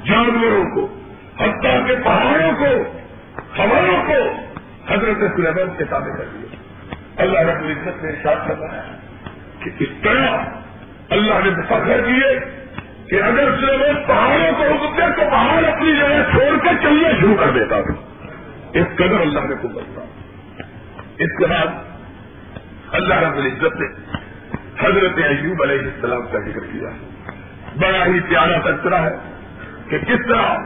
Speaker 1: جانوروں کو، حتیٰ کے پہاڑوں کو ہواؤں کو حضرت سلیمان کے سامنے کر دیا۔ اللہ رب العزت نے ارشاد کرنا ہے کہ اس طرح اللہ نے فخر کیے۔ کہ اگر صرف پہاڑوں کو دے تو پہاڑ اپنی جگہ چھوڑ کے چلنا شروع کر دیتا تھا اس قدر اللہ نے کو تھا اس کے بعد اللہ رب العزت نے حضرت ایوب علیہ السلام کا ذکر کیا۔ بڑا ہی پیارا تذکرہ ہے کہ کس طرح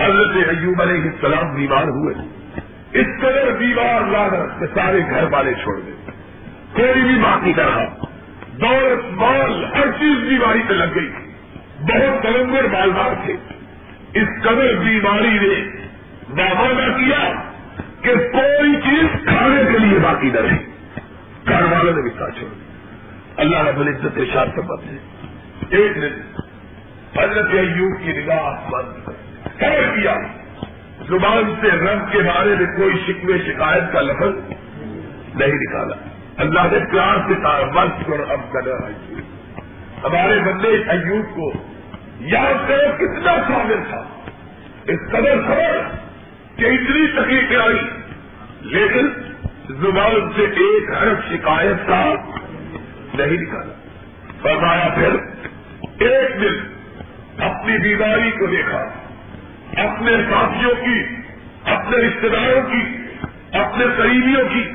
Speaker 1: حضرت ایوب علیہ السلام بیمار ہوئے۔ اس قدر بیمار لاگت کے سارے گھر والے چھوڑ دے کوئی بھی بات نہیں کر رہا۔ دولت، مال، ہر چیز بیماری پہ لگ گئی۔ بہت کلندر مالدار تھے۔ اس قدر بیماری نے نہ کیا کہ کوئی چیز کھانے کے لیے باقی نہ رہی گھر والوں نے بھی ساتھ چھوڑ۔ اللہ رب العزت شاد سب سے ایک دن حضرت ایوب کی نگاہ بند کر کیا۔ زبان سے رب کے بارے میں کوئی شکوے، شکایت کا لفظ نہیں نکالا۔ اللہ نے پیار سے کہا بس اور اب کرا ہمارے بندے ایوب کو یاد کرو کتنا شامل تھا؟ اس قدر خبر کہ اتنی تکلیفیں آئی لیکن زبان سے ایک حرف شکایت کا نہیں نکالا۔ فرمایا پھر، ایک دن اپنی بیماری کو دیکھا، اپنے ساتھیوں کی، اپنے رشتے داروں کی، اپنے قریبیوں کی،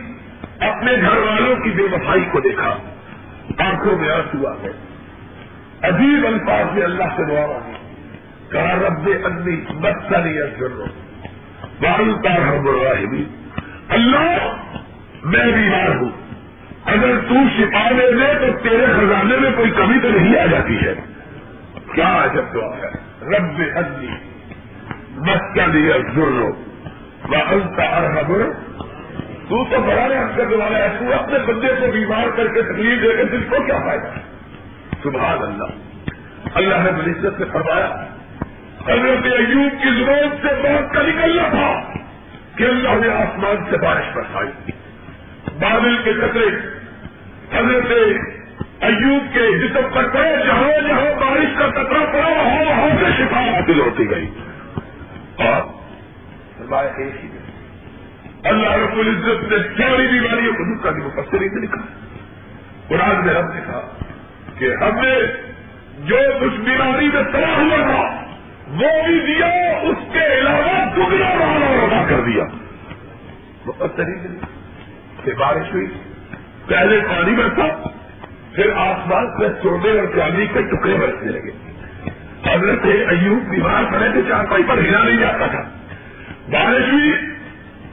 Speaker 1: اپنے گھر والوں کی بے وفائی کو دیکھا۔ آنکھوں میں آنسو آ گئے۔ عجیب الفاظ میں اللہ سے دعا مانگی کہا، رب ادنی بچہ نہیں اثر والتا ہم اللہ، میں بیمار ہوں۔ اگر تو شفا دے دے تو تیرے خزانے میں کوئی کمی تو نہیں آ جاتی ہے۔ کیا عجب دعا ہے۔ رب ادنی بچہ نہیں اثر والتا تو تو بڑا رہے کرنے والا ہے۔ تو اپنے بندے کو بیمار کر کے تکلیف دے کے دل کو کیا فائدہ؟ سبحان اللہ۔ اللہ نے بلشت سے فرمایا، حضرت ایوب کی ضرورت سے بہت کا نکلنا تھا کہ اللہ نے آسمان سے بارش برسائی۔ بادل کے قطرے حضرت ایوب کے جسم پر پڑے، جہاں جہاں بارش کا قطرہ پڑا، وہاں وہاں سے شفا حاصل ہوتی گئی۔ اور اللہ رب العزت نے ساری بیماریوں کو دکھ کا بھی مفسر ہی لکھا۔ قرآن میں رب نے کہا کہ ہم نے جو کچھ بیماری میں تباہ ہوا تھا، وہ بھی دیا، اس کے علاوہ دگنا والا ادا کر دیا۔ مفسر ہی کہ بارش ہوئی، پہلے پانی برسا، پھر آسمان سے سونے اور چاندی کے ٹکڑے برسنے لگے۔ حضرت ایوب بیمار پڑے تھے چار پائی پر ہلا نہیں جاتا تھا۔ بارش ہوئی،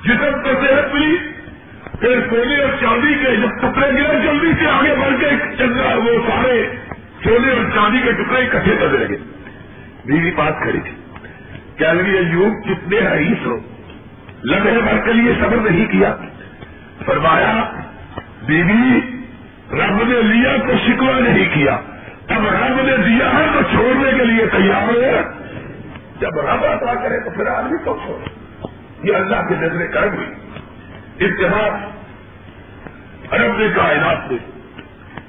Speaker 1: جسم کو صحت ملی پھر سونے اور چاندی کے جب ٹکڑے گرے، جلدی سے آگے بڑھ کے چندرا، وہ سارے سونے اور چاندی کے ٹکڑے اکٹھے کرنے لگے۔ بیوی پاس کھڑی تھی۔ کیا یوگ کتنے حریص ہو۔ لمحے بھر کے لیے صبر نہیں کیا۔ فرمایا، بیوی، رب نے لیا تو شکوا نہیں کیا۔ اب رب نے دیا ہے تو چھوڑنے کے لیے تیار ہو۔ جب رب عطا کرے تو پھر آدمی کب چھوڑے؟ یہ اللہ کے نظر کرم ہوئی۔ اتحاد عرب نے کائنات میں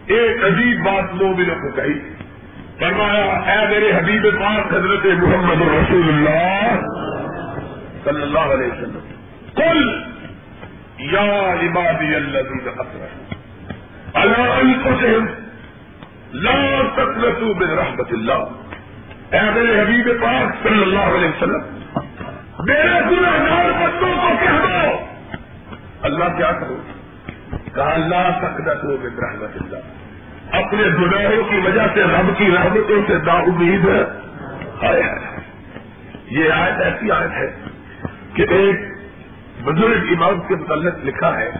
Speaker 1: ایک عجیب بات مومنوں کو کہی۔ فرمایا، اے میرے حبیب پاک حضرت محمد رسول اللہ صلی اللہ علیہ وسلم کل یا عبادی اللہ اثر اللہ انفسہم لا تقلتو من رحمت اللہ۔ اے میرے حبیب پاک صلی اللہ علیہ وسلم، میرے گناہ بندوں کو کہہ دو۔ اللہ کیا کرو؟ کہا اللہ تک ہو رحمت اللہ۔ اپنے گناہوں کی وجہ سے رب کی رحمتوں سے دا امید ہے۔ یہ آیت ایسی آیت ہے کہ ایک بزرگ امام کے متعلق لکھا ہے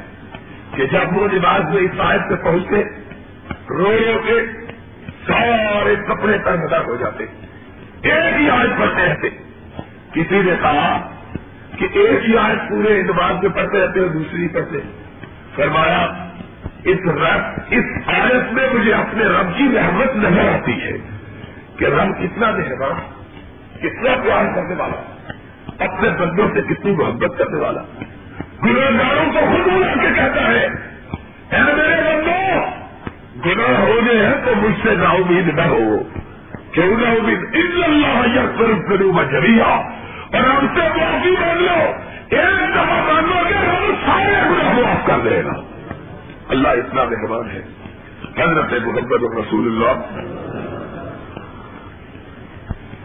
Speaker 1: کہ جب وہ نماز میں اس آیت سے پہنچتے رو رو کے سارے کپڑے ترمدار ہو جاتے۔ ایک ہی آیت پڑھتے رہتے کسی نے کہا کہ ایک ہی آج پورے اعتبار سے پڑھتے رہتے اور دوسری پڑھتے۔ فرمایا، اس رب، اس آیت میں مجھے اپنے رب کی رحمت نظر آتی ہے کہ رب کتنا مہربان کتنا پیار کرنے والا، اپنے بندوں سے کتنی محبت کرنے والا۔ گناگاروں کو خود بلا کے کہتا ہے، اے میرے بندوں گناہ ہونے ہیں تو مجھ سے نا امید نہ ہو، کیوں نہ امید؟ ان اللہ یا کروں میں اور ہم سے معافی مان لو، ایک دفعہ مان لو گے ہم سارے گناہ معاف کر دے گا اللہ اتنا مہربان ہے۔ حضرت محمد رسول اللہ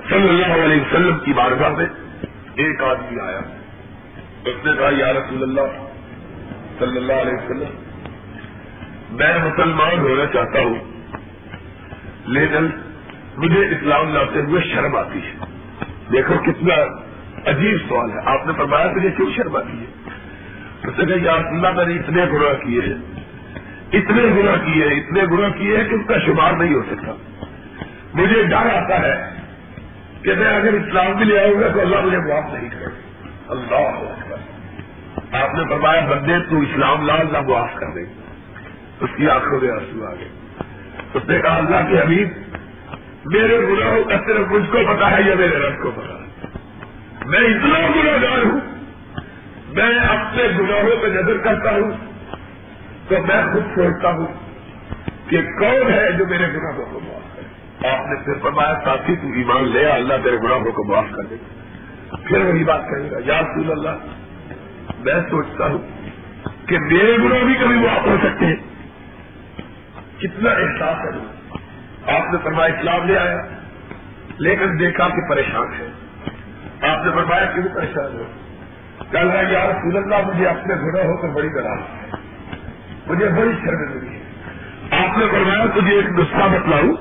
Speaker 1: صلی اللہ علیہ وسلم کی بارگاہ میں ایک آدمی آیا۔ اس نے کہا، یا رسول اللہ صلی اللہ علیہ وسلم، میں مسلمان ہونا چاہتا ہوں، لیکن مجھے اسلام لاتے ہوئے شرم آتی ہے۔ دیکھو کتنا عجیب سوال ہے۔ آپ نے فرمایا مجھے کیوں شرما کیے اس نے کہا، یا اللہ، میں نے اتنے گناہ کیے اتنے گناہ کیے ہیں، اتنے گناہ کیے ہیں کہ اس کا شمار نہیں ہو سکتا۔ مجھے ڈر آتا ہے کہ میں اگر اسلام بھی لے آؤں گا تو اللہ مجھے معاف نہیں کرے۔ اللہ آپ نے فرمایا، بندے، تو اسلام لا، اللہ معاف کر دے۔ اس کی آنکھوں میں آنسو آ گئے۔ اس نے کہا، اللہ کے حبیب، میرے گناہوں کا صرف مجھ کو پتا ہے یا میرے رب کو پتا ہے؟ میں اتنا گناگار ہوں، میں اپنے گناہوں پہ نظر کرتا ہوں، تو میں خود سوچتا ہوں کہ کون ہے جو میرے گناہوں کو معاف کرے؟ آپ نے پھر فرمایا، ساتھی، تو ایمان لیا اللہ تیرے گناہوں کو معاف کر دے۔ پھر وہی بات کرے گا، یا رسول اللہ، میں سوچتا ہوں کہ میرے گناہ بھی کبھی معاف ہو سکتے ہیں۔ کتنا احساس ہے۔ آپ نے فرمایا، اسلام لے آیا، لیکن دیکھا کہ پریشان ہے۔ آپ نے فرمایا کیوں پریشان ہو۔ کل ہے یار رسول اللہ مجھے اپنے گناہ ہو کر بڑی ہے۔ مجھے بڑی شرم ملی ہے آپ نے فرمایا تجھے ایک نسخہ بتلاؤں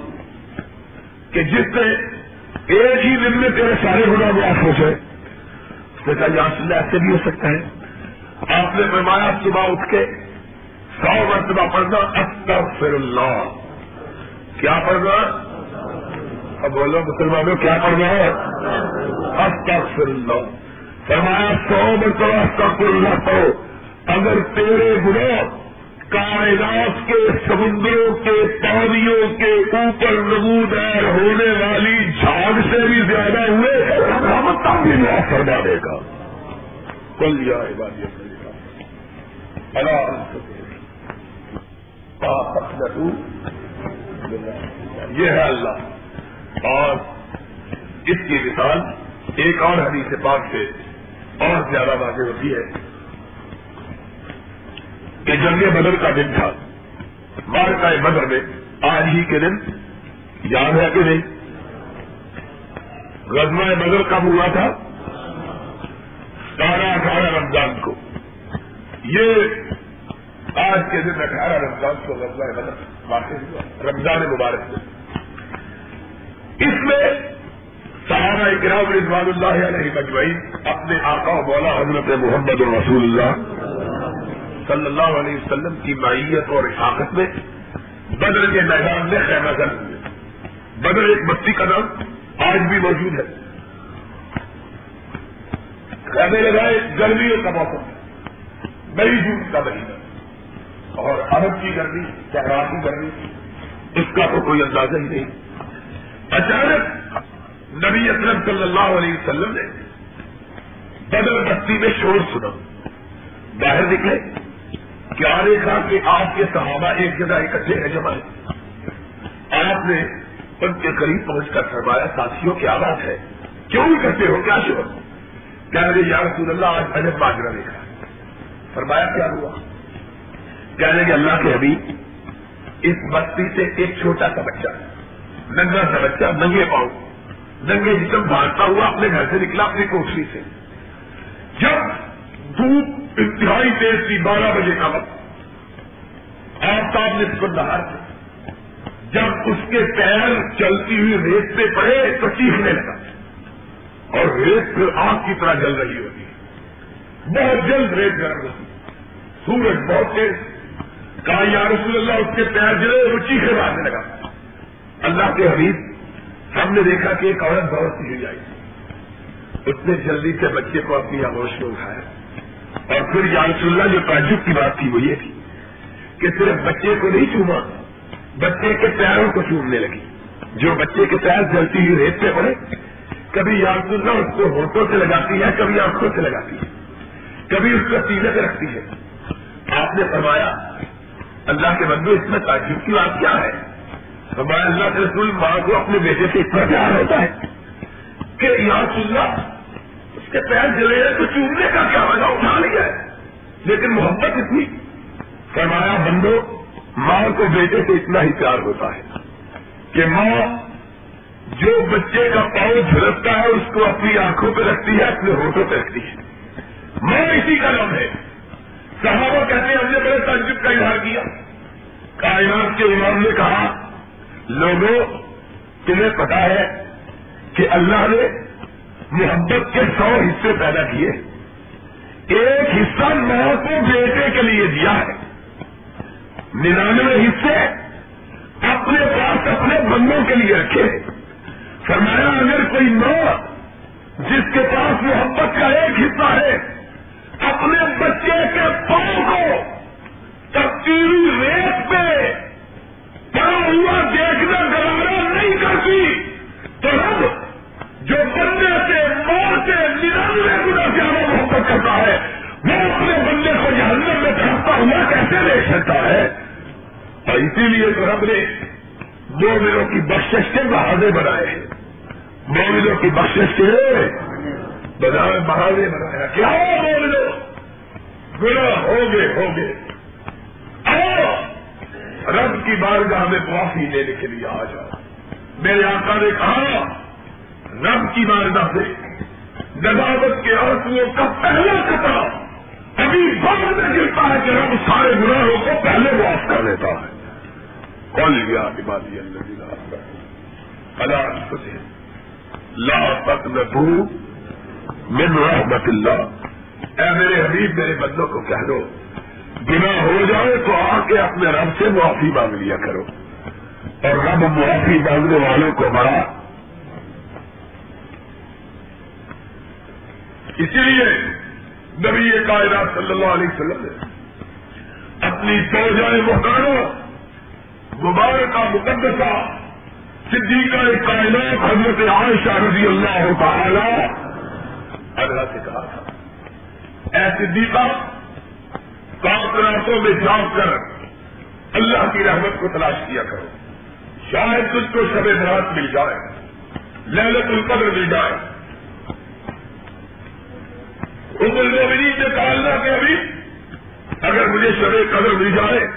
Speaker 1: کہ جس سے ایک ہی دن میں تیرے سارے گناہ معاف ہو جائے۔ اس نے کہا یا رسول اللہ، ایسے بھی ہو سکتا ہے۔ آپ نے فرمایا صبح اٹھ کے سو مرتبہ پڑھنا استغفر اللہ۔ کیا پڑھنا؟ اب بولو، مسلمانوں کیا پڑھنا ہے؟ استغفر اللہ فرمایا سو مرتبہ استغفر اللہ پڑھو اگر تیرے گناہ کائنات کے سمندروں کے پانیوں کے اوپر نمودار ہونے والی جھاگ سے بھی زیادہ ہوئے بھی معاف فرما دے گا۔ کل لیا یہ ہے اللہ۔ اور اس کی مثال ایک اور حدیث پاک سے اور زیادہ واضح ہوتی ہے کہ جنگ بدر کا دن تھا۔ مار کا بدر میں آج ہی کے دن یاد ہے کہ نہیں؟ رزما بدر کب ہوا تھا؟ ستارہ اٹھارہ رمضان کو۔ یہ آج کے دن اٹھارہ رمضان کو رزما بدر واقع ہوا۔ رمضان مبارک۔ سے اس میں صحابہ اکرام رضوان اللہ علیہ مجمعین اپنے آقا و مولا حضرت محمد رسول اللہ صلی اللہ علیہ وسلم کی معیت اور حفاظت میں بدر کے میدان میں خیمہ کر بدر ایک بستی کا نام آج بھی موجود ہے۔ خیمے لگائے گرمیوں کا موسم مئی جون کا مہینہ۔ اور عرب کی گرمی، صحرا کی گرمی، اس کا تو کوئی اندازہ ہی نہیں۔ اچانک نبی اکرم صلی اللہ علیہ وسلم نے بدر بستی میں شور سنا۔ باہر نکلے۔ کیا دیکھا کہ آپ کے صحابہ ایک جگہ اکٹھے ہیں جمع آپ نے ان کے قریب پہنچ کر فرمایا، ساتھیوں، کیا بات ہے؟ کیوں کرتے ہو؟ کیا شور کیا میرے یا رسول اللہ، آج اجب باجرا دیکھا فرمایا، کیا ہوا؟ کہنے کہ اللہ کے حبیب، اس بستی سے ایک چھوٹا سا بچہ۔ ننگا سا بچہ، ننگے پاؤں۔ ننگے جسم بھاگتا ہوا اپنے گھر سے نکلا، اپنی کوٹری سے۔ جب دھوپ انتہائی تیز تھی، بارہ بجے کا وقت۔ آفتاب نے سکن باہر تھے جب اس کے پیر چلتی ہوئی ریت پہ پڑے، تو چیخنے لگا۔ اور ریت پھر آگ کی طرح جل رہی ہوتی۔ بہت جلد ریت گرم ہوتی۔ سورج بہت تیز۔ کہا، یا رسول اللہ، اس کے پیر جلے، وہ چیخے مارنے لگا۔ اللہ کے حبیب، ہم نے دیکھا کہ ایک عورت بہت سی آئی اس نے جلدی سے بچے کو اپنی آگوش میں اٹھایا۔ اور پھر رسول اللہ، جو تعجب کی بات تھی وہ یہ تھی کہ صرف بچے کو نہیں چوما، بچے کے پیروں کو چومنے لگی۔ جو بچے کے پیر جلتی ہوئی ریت پہ پڑے، کبھی رسول اللہ اس کو ہوٹوں سے لگاتی ہے، کبھی آنکھوں سے لگاتی ہے، کبھی اس کو سینے پہ رکھتی ہے۔ آپ نے فرمایا، اللہ کے بندو، اس میں تعجب کی بات کیا ہے؟ ہمارے اللہ کے رسول ماں کو اپنے بیٹے سے اتنا پیار ہوتا ہے کہ یہاں سننا اس کے پیر جلے ہیں تو چومنے کا کیا وجہ اٹھا لیا ہے۔ لیکن محبت اتنی۔ فرمایا، بندو، ماں کو بیٹے سے اتنا ہی پیار ہوتا ہے کہ ماں جو بچے کا پاؤں جھلکتا ہے، اس کو اپنی آنکھوں پہ رکھتی ہے، اپنے ہوٹوں پہ رکھتی ہے۔ ماں اسی کا نام ہے۔ صحابہ کہتے ہیں، ہم نے بڑے تعجب کا اظہار کیا۔ کائنات کے امام نے کہا لوگوں، تمہیں پتا ہے کہ اللہ نے محبت کے سو حصے پیدا کیے۔ ایک حصہ ماں کو بیٹے کے لیے دیا ہے۔ ننانوے حصے اپنے پاس اپنے بندوں کے لیے رکھے فرمایا، اگر کوئی ماں جس کے پاس محبت کا ایک حصہ ہے، اپنے بچے کے پاؤں کو تبدیلی ریت پہ دیکھنا گوارا نہیں کرتی، تو رب جو بندے سے مور کرتا ہے، وہ اپنے بندے کو جہنم میں چڑھتا ہوا کیسے دیکھ سکتا ہے؟ اور اسی لیے تو رب نے مومنوں کی بخشش کے بنائے ہیں۔ کی بخشش بہادے بنایا کیا مومنوں؟ گنا ہو گے ہو گے اور رب کی بارگاہ میں معافی لینے کے لیے آ جاؤ۔ میرے آقا نے کہا، رب کی بارگاہ سے نداوت کے آنسو کا پہلا قطع ابھی بعد میں گرتا ہے کہ رب سارے گناہوں کو پہلے معاف کر لیتا ہے۔ کون لیا عبادی اللہ اللہ لا تک میں من رحمت اللہ۔ اے میرے حبیب، میرے بندوں کو کہہ دو بنا ہو جائے تو آ کے اپنے رب سے معافی مانگ لیا کرو۔ اور رب معافی مانگنے والوں کو بڑا اسی لیے نبی کائنات صلی اللہ علیہ وسلم نے اپنی دو جائے محتاروں مبارکہ مقدسہ صدیقہ کائنات حضرت عائشہ رضی اللہ تعالی اللہ سے کہا تھا۔ اے صدیقہ کام میں جا کر اللہ کی رحمت کو تلاش کیا کرو۔ شاید تجھ کو شب برات مل جائے، لہلت القدر مل جائے۔ ان المومنین نے کہا، اللہ کے ابھی اگر مجھے شب قدر مل جائے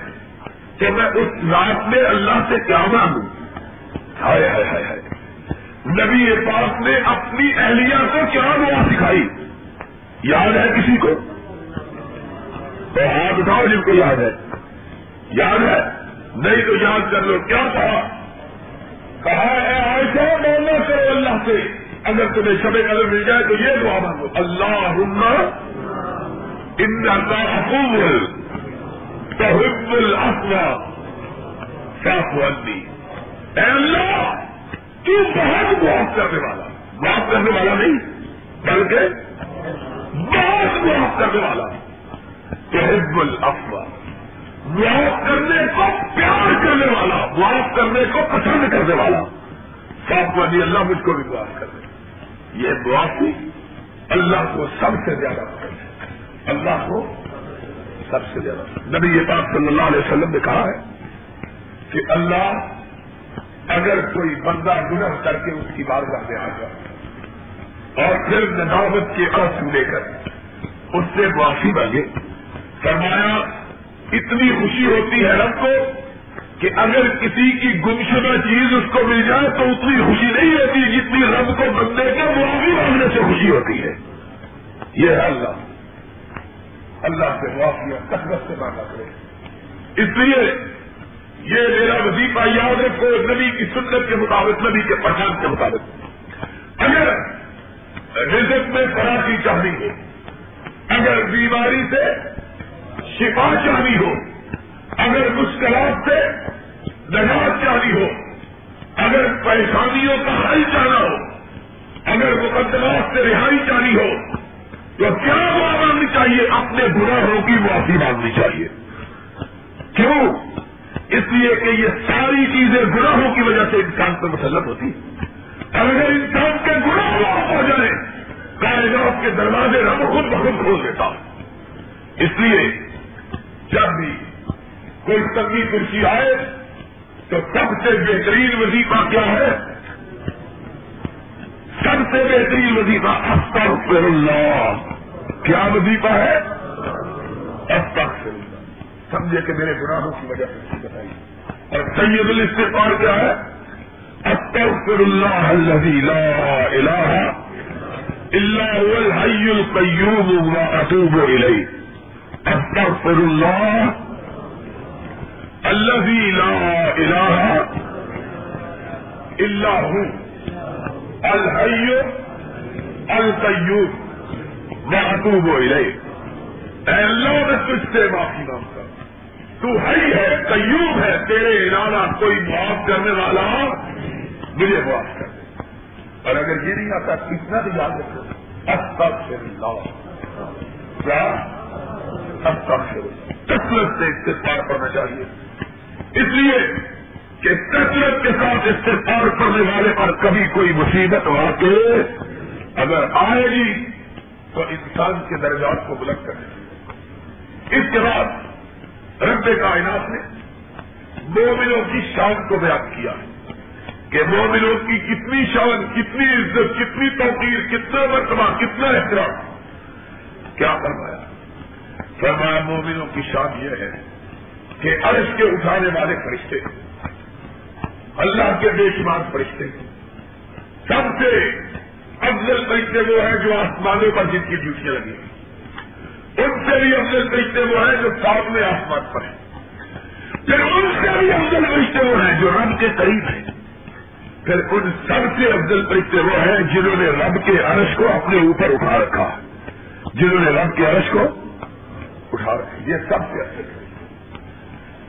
Speaker 1: تو میں اس رات میں اللہ سے کیا مانگوں؟ ہائے ہائے ہائے ہائے۔ نبی پاک نے اپنی اہلیہ کو کیا دعا سکھائی؟ یاد ہے کسی کو؟ تو ہاتھ اٹھاؤ جن کو یاد ہے۔ یاد ہے؟ نہیں تو یاد کر لو، کیا کہا؟ کہا ہے ایسا بولنا کرو اللہ سے۔ اگر تمہیں شب قدر مل جائے تو یہ دعا مانگو۔ اللہ ان کا حکومت تحب الافوا صاف ودی اے اللہ، تو بہت معاف کرنے والا۔ معاف کرنے والا نہیں، بلکہ بہت معاف کرنے والا۔ تحب الافوا معاف کرنے کو پیار کرنے والا معاف کرنے کو پسند کرنے والا۔ صاف ودی اللہ مجھ کو بھی معاف کر دے یہ معافی اللہ کو سب سے زیادہ پسند ہے۔ اللہ کو سب سے زیادہ۔ نبی یہ بات صلی اللہ علیہ وسلم نے کہا ہے کہ اللہ اگر کوئی بندہ گنر کر کے اس کی بارگاہ میں آ جائے اور پھر نداوت کے آنسو لے کر اس سے معافی مانگے فرمایا، اتنی خوشی ہوتی ہے رب کو کہ اگر کسی کی گمشدہ چیز اس کو مل جائے تو اتنی خوشی نہیں ہوتی جتنی رب کو بندے کے معافی مانگنے سے خوشی ہوتی ہے۔ یہ ہے اللہ۔ اللہ سے معافیا کثرت سے مانگا کرے۔ اس لیے یہ میرا وظیفہ یاد رکھو نبی کی سنت کے مطابق، نبی کے پہچان کے مطابق۔ اگر رزق میں فراخی چاہنی اگر بیماری سے شفا چاہنی ہو، اگر مشکلات سے نجات چاہنی ہو، اگر پریشانیوں کا حل چاہنا ہو، اگر مقدمات سے رہائی چاہنی ہو، تو کیا دعا مانگنی چاہیے؟ اپنے گناہوں کی معافی مانگنی چاہیے۔ کیوں؟ اس لیے کہ یہ ساری چیزیں گناہوں کی وجہ سے انسان پر مسلط ہوتی اگر انسان کے گناہ معاف ہو جائے کائنات کے دروازے رب خود بخود کھول دیتا۔ اس لیے جب بھی کوئی تنگی کرسی آئے تو سب سے بہترین وظیفہ کیا ہے؟ سب سے بہترین وظیفہ استغفر اللہ۔ کیا وظیفہ ہے؟ استغفر اللہ۔ سمجھے کہ میرے گناہوں کی وجہ سے بتائی اور سید الاستغفار کیا ہے؟ استغفر اللہ الذي لا الہ الا هو الحي القيوم واتوب الیہ۔ استغفر اللہ الذي لا الہ الا هو الحی القیوم محبوب و اے اللہ میں تجھ سے معافی مانگتا تو ہی ہے قیوم ہے، تیرے علاوہ کوئی معاف کرنے والا مجھے معاف کر اور اگر یہ نہیں آتا کتنا بھی یاد رکھو اب تک سے کیا؟ اب تک سے کثرت سے استفار کرنا چاہیے۔ اس لیے کہ کثرت کے ساتھ استفار کرنے والے پر کبھی کوئی مصیبت ہوا کے اگر آئے گی، تو انسان کے درجات کو بلند کرے گی اس کے بعد رب کائنات نے مومنوں کی شان کو بیان کیا ہے کہ مومنوں کی کتنی شان، کتنی عزت، کتنی توقیر کتنا مرتبہ، کتنا احترام۔ کیا فرمایا؟ فرمایا مومنوں کی شان یہ ہے کہ عرش کے اٹھانے والے فرشتے اللہ کے بے شمار فرشتے سب سے افضل فرشتے وہ ہیں جو آسمانوں پر جن کی ڈیوٹیاں لگی ان سے بھی افضل فرشتے وہ ہیں جو سامنے آسمان پر ہیں۔ پھر ان سے بھی افضل فرشتے وہ ہیں جو رب کے قریب ہیں۔ پھر ان سب سے افضل فرشتے وہ ہیں جنہوں نے رب کے عرش کو اپنے اوپر اٹھا رکھا۔ جنہوں نے رب کے عرش کو اٹھا رکھا یہ سب سے افضل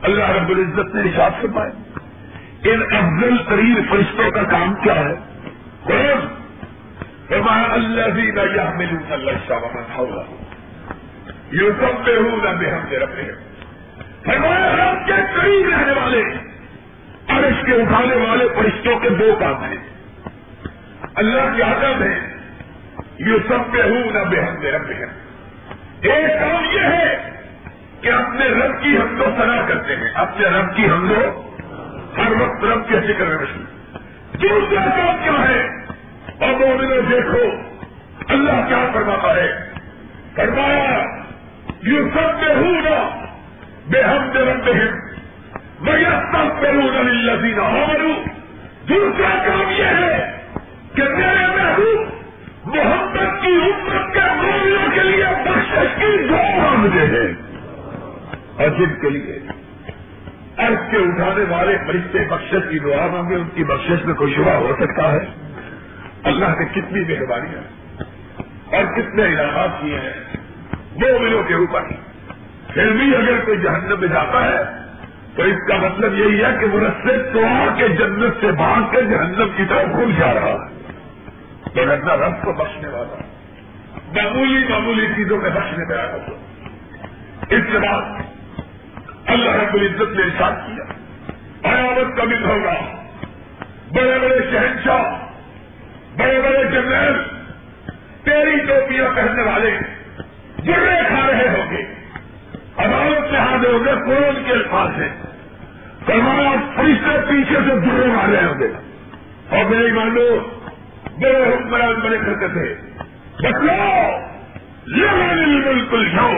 Speaker 1: اللہ رب العزت نے حساب سے پائے ان افضل ترین فرشتوں کا کام کیا ہے؟ فرمایا اللہ بھی نہ یا ملوں اللہ شاہ ہوگا یہ سب پہ ہوں نہ بے ہم سے رکھے فرمایا، رب کے قریب رہنے والے، عرش کے اٹھانے والے فرشتوں کے دو کام ہیں۔ اللہ کی آدم ہے یہ سب پہ ہوں نہ بے ہم سے رکھے ایک کام یہ ہے کہ اپنے رب کی ہم کو سنا کرتے ہیں۔ اپنے رب کی ہم لو ہر وقت رب کے ذکر میں مشہور دوسرا کام کیا ہے؟ اور مومنوں دیکھو، اللہ کیا فرماتا ہے؟ فرمایا یہ سب میں ہوں نا بے ہم دے رب ہیں میں سب پہ ہوں لذیذ ہوں دوسرا کام یہ ہے کہ میرے محبوب محبت لیے کی دعا مجھے ہے اور جن کے لیے عرض کے اٹھانے والے فرشتے بخشش کی دعا مانگے، ان کی بخشش میں کوئی شبہ ہو سکتا ہے؟ اللہ نے کتنی مہربانی اور کتنے انعامات کیے ہیں۔ دو ملوں کے اوپر۔ پھر بھی اگر کوئی جہنم میں جاتا ہے، تو اس کا مطلب یہی ہے کہ وہ رستے توڑ کے جنت سے بھاگ کے جہنم کی طرف گھوم جا رہا ہے۔ تو رب کو بخشنے والا معمولی معمولی چیزوں میں بخشنے میں آیا اس کے بعد اللہ رب العزت نے ارشاد کیا، قیامت کا دن ہوگا۔ بڑے بڑے شہنشاہ، بڑے بڑے جنرل تیری ٹوپیاں پہننے والے جرے کھا رہے ہوں گے۔ عدالت سے ہاتھ ہوں گے کون کے الفاظ ہیں۔ فرمایا، فرشتے پیچھے سے جرے مارے ہوں گے۔ اور میری مانو، بڑے حکمران بڑے کرتے تھے۔ بتلاؤ یہ بالکل جاؤ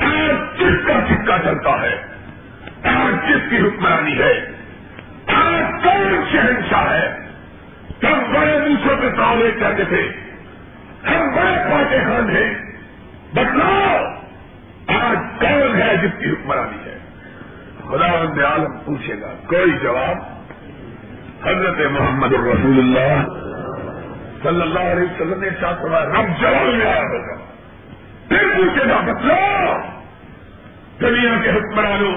Speaker 1: آج کس کا سکا چلتا ہے؟ آج کس کی حکمرانی ہے؟ آج کون شہنشاہ ہے؟ ہم بڑے دوسروں کے سامنے کہتے تھے، ہم بڑے پاٹے خان ہیں۔ بتلاؤ، آج کون ہے جس کی حکمرانی ہے؟ خدا عالم پوچھے گا، کوئی جواب؟ حضرت محمد الرسول اللہ صلی اللہ علیہ وسلم نے ساتھ رب جواب میں آیا ہوگا پھر پوچھے گا، بتلاؤ، دنیا کے حکمرانوں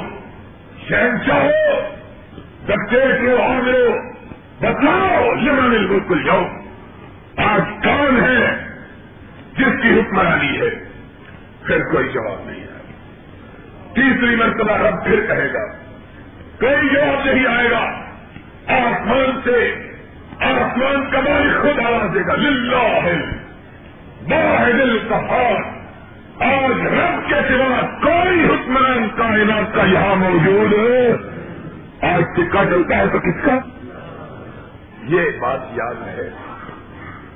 Speaker 1: شہنشاہ ہو ڈکٹیٹ ہو آگے بتلاؤ، یمن بالکل جاؤ آج کون ہے؟ جس کی حکمرانی ہے؟ پھر کوئی جواب نہیں ہے تیسری مرتبہ رب پھر کہے گا، کوئی جواب نہیں آئے گا۔ آسمان سے آسمان کا مالک خود آواز دے گا، للہ۔ ہے باہر دل آج رب کے سوا کوئی حکمران کائنات کا یہاں موجود ہے۔ آج سکا چلتا ہے تو کس کا؟ یہ بات یاد ہے۔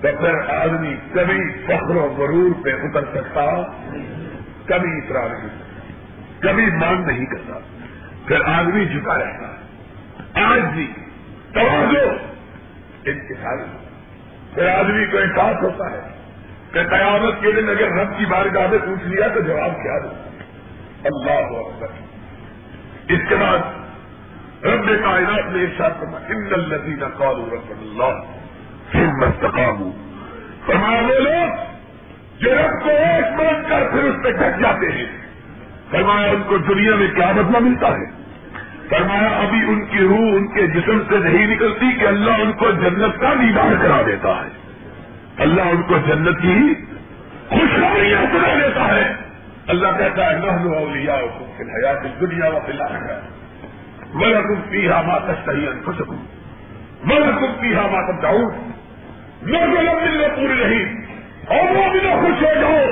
Speaker 1: تو پھر آدمی کبھی فخر و غرور پہ اتر سکتا، کبھی اترا نہیں کبھی مان نہیں کرتا۔ پھر آدمی جھکا رہتا۔ آج بھی توازو۔ ان پھر آدمی کو احساس ہوتا ہے کہ قیامت کے دن اگر رب کی بار میں پوچھ لیا تو جواب کیا دوں اللہ اکبر۔ اس کے بعد رب کائنات نے ارشاد ساتھ ان الزین قال رب اللہ ثم استقاموا۔ فرمایا، وہ لوگ جو رب کو ایک مان کر پھر اس پہ ڈٹ جاتے ہیں۔ فرمایا، ان کو دنیا میں کیا بدلا ملتا ہے۔ فرمایا، ابھی ان کی روح ان کے جسم سے نہیں نکلتی کہ اللہ ان کو جنت کا دیدار کرا دیتا ہے۔ اللہ ان کو جنت کی خوشخبریاں سنا دیتا ہے۔ اللہ کہتا ہے نہ لیا فی حیات دنیا و فی ہے مگر تم پیہا مات صحیح خوش ہوں مگر تم پیہا مات جاؤ میں ملنے پوری نہیں اور وہ بھی نہ خوش ہو جاؤ۔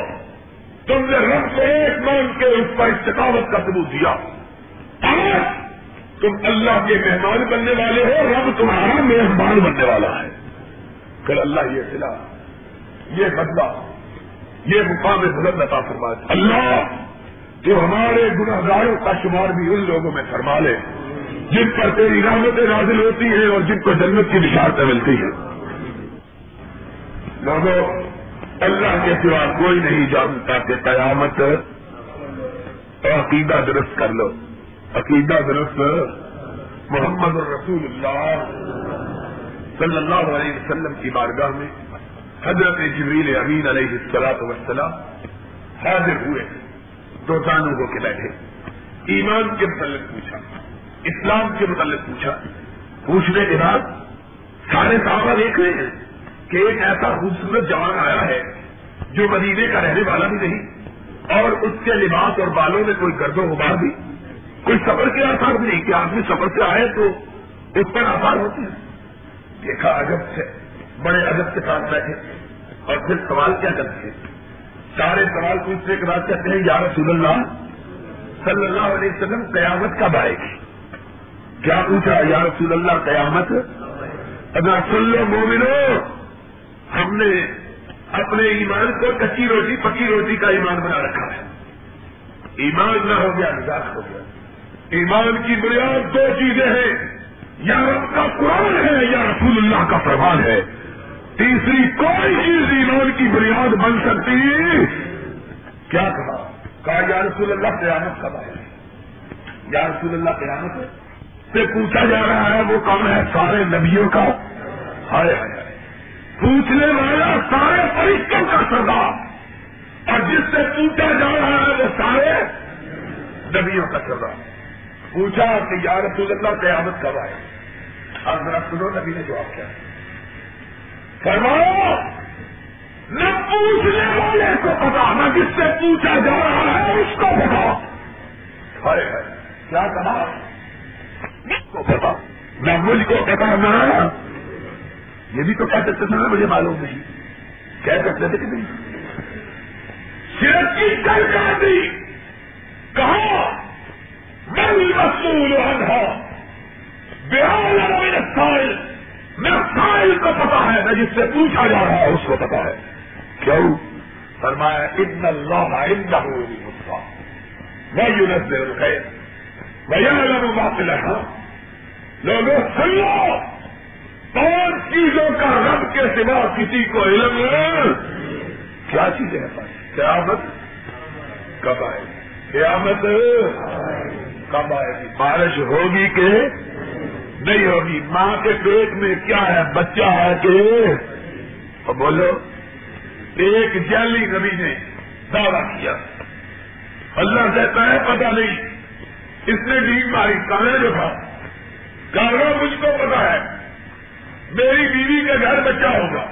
Speaker 1: تم نے رب کو ایک مان کے اس پر استقامت کا ثبوت دیا۔ آج تم اللہ کے مہمان بننے والے ہو، رب تمہارا مہمان بننے والا ہے۔ پھر اللہ یہ سلا یہ بدلا یہ مقام بلند عطا فرما اللہ، جو ہمارے گناہ گاروں کا شمار بھی ان لوگوں میں فرما لے، جن پر تیری رحمتیں نازل ہوتی ہیں اور جن کو جنت کی نشارتیں ملتی ہیں۔ لوگوں، اللہ کے سوا کوئی نہیں جانتا کہ قیامت عقیدہ درست کر لو۔ عقیدہ درست محمد الرسول اللہ صلی اللہ علیہ وسلم کی بارگاہ میں حضرت جبریل امین علیہ السلاط وسلام حاضر ہوئے۔ دو دانوں ہو کے بیٹھے۔ ایمان کے متعلق پوچھا، اسلام کے متعلق پوچھا۔ پوچھنے کے بعد سارے صحابہ دیکھ رہے ہیں کہ ایک ایسا خوبصورت جوان آیا ہے جو مدینے کا رہنے والا بھی نہیں اور اس کے لباس اور بالوں میں کوئی گرد و غبار بھی کوئی سفر کے آسار نہیں کہ آدمی سفر سے آئے تو اس پر آسار ہوتے ہیں دیکھا عجب سے، بڑے عجب کے ساتھ بیٹھے اور پھر سوال کیا کرتے ہیں؟ سارے سوال پوچھنے کے بعد کہتے ہیں، یا رسول اللہ، صلی اللہ علیہ وسلم، قیامت کب آئے گی؟ کیا پوچھا؟ یا رسول اللہ، قیامت؟ اگر سن لو مومنو، ہم نے اپنے ایمان کو کچی روٹی، پکی روٹی کا ایمان بنا رکھا ہے۔ ایمان نہ ہو گیا، نجات ہو گیا۔ ایمان کی بنیاد دو چیزیں ہیں۔ یا رب کا قرآن ہے یا رسول اللہ کا فرمان ہے۔ تیسری کوئی چیز ایمان کی بنیاد بن سکتی کیا کہا؟ کہا، یا رسول اللہ، قیامت کب آئے؟ یا رسول اللہ، قیامت سے پوچھا جا رہا ہے، وہ کون ہے؟ سارے نبیوں کا۔ ہائے ہائے۔ پوچھنے والا سارے فرشتوں کا سردار۔ اور جس سے پوچھا جا رہا ہے، وہ سارے نبیوں کا سردار۔ پوچھا کہ یا رسول اللہ قیامت کب آئے؟ اور ذرا سنو نبی نے جواب کیا۔ فرماؤ نہ پوچھنے والے کو پتا نہ جس سے پوچھا جا رہا ہے، اس کو پتا۔ ہائے ہائے، کیا کہا؟ کو پتا۔ نہ مجھ کو پتا نہ یہ بھی تو کہہ سکتے تھے، مجھے معلوم نہیں۔ کہہ سکتے تھے کہ نہیں؟ صرف کی کر کر دی کہا میں مسئول بہار سائل میں سائل کو پتا ہے میں جس سے پوچھا جا رہا ہے، اس کو پتا ہے۔ کیوں؟ فرمایا اتنا اللہ اتنا ہوگا میں یونس دے رکھے میں یہ بات لگا لوگوں سن لو پانچ چیزوں کا رب کے سوا کسی کو علم کیا چیزیں ہیں؟ قیامت؟ کب آئے قیامت؟ کب آئے گی؟ بارش ہوگی کہ نہیں ہوگی؟ ماں کے پیٹ میں کیا ہے؟ بچہ ہے کہ؟ بولو، ایک جیلی نبی نے دعویٰ کیا۔ اللہ کہتا ہے پتا نہیں، اس نے ڈیگ ماری کہاں جو تھا کہا مجھ کو پتا ہے؟ میری بیوی کے گھر بچہ ہوگا۔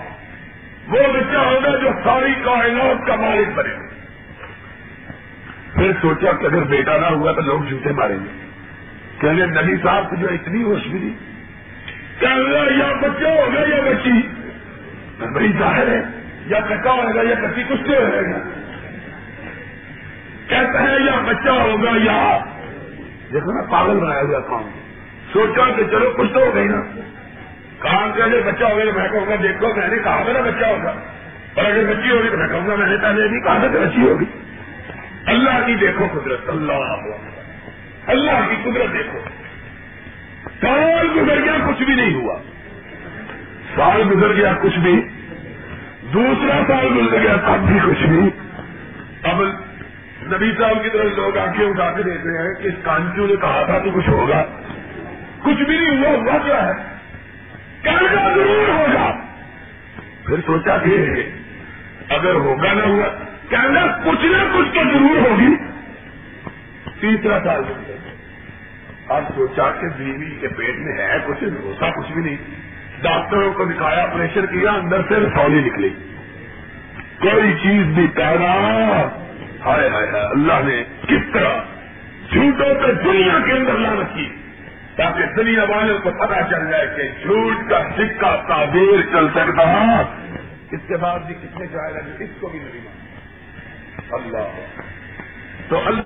Speaker 1: وہ بچہ ہوگا جو ساری کائنات کا مالک بنے پھر سوچا کہ اگر بیٹا نہ ہوا تو لوگ جوتے ماریں گے۔ کہ نبی صاحب کو جو اتنی ہوش ملی کیا یا بچہ ہوگا یا بچی؟ بڑی ظاہر ہے، یا کچا ہوگا یا کچی کچھ نہیں رہے گا کہتا ہے، یا بچہ ہوگا یا دیکھو نا، پاگل بنایا ہوا کام۔ سوچا کہ چلو کچھ تو ہو گئی نا۔ کام کے بچہ ہوگا میں کہوں گا، دیکھو، میں نے کہا میرا بچہ ہوگا۔ اور اگر بچی ہوگی تو میں کہوں گا، میں نے پہلے نہیں کہا کہ بچی ہوگی۔ اللہ کی دیکھو قدرت اللہ اللہ کی قدرت دیکھو۔ سال گزر گیا، کچھ بھی نہیں ہوا۔ سال گزر گیا، کچھ بھی۔ دوسرا سال گزر گیا، تب بھی کچھ بھی۔ اب نبی صاحب کی طرف لوگ آنکھیں اٹھا کے دیکھ رہے ہیں کہ اس کانچو نے کہا تھا تو کچھ ہوگا۔ کچھ بھی نہیں ہوا ہوا کیا ہے۔ کہنا ضرور ہوگا۔ پھر سوچا کہ اگر ہوگا نہ ہوا کہنا کچھ نہ کچھ تو ضرور ہوگی۔ تیسرا سال اب سوچا کہ بیوی کے پیٹ میں ہے کچھ؟ ہوتا کچھ بھی نہیں۔ ڈاکٹروں کو دکھایا پریشر کیا، اندر سے رسولی نکلی۔ کوئی چیز بھی کہنا۔ ہائے ہائے اللہ نے کس طرح جھوٹوں پہ دنیا کے اندر لانت کی تاکہ دنیا والوں کو پتا چل جائے کہ جھوٹ کا سکہ تعبیر چل سکتا۔ اس کے بعد بھی کتنے جائے گا اس کو بھی نہیں اللہ تو اللہ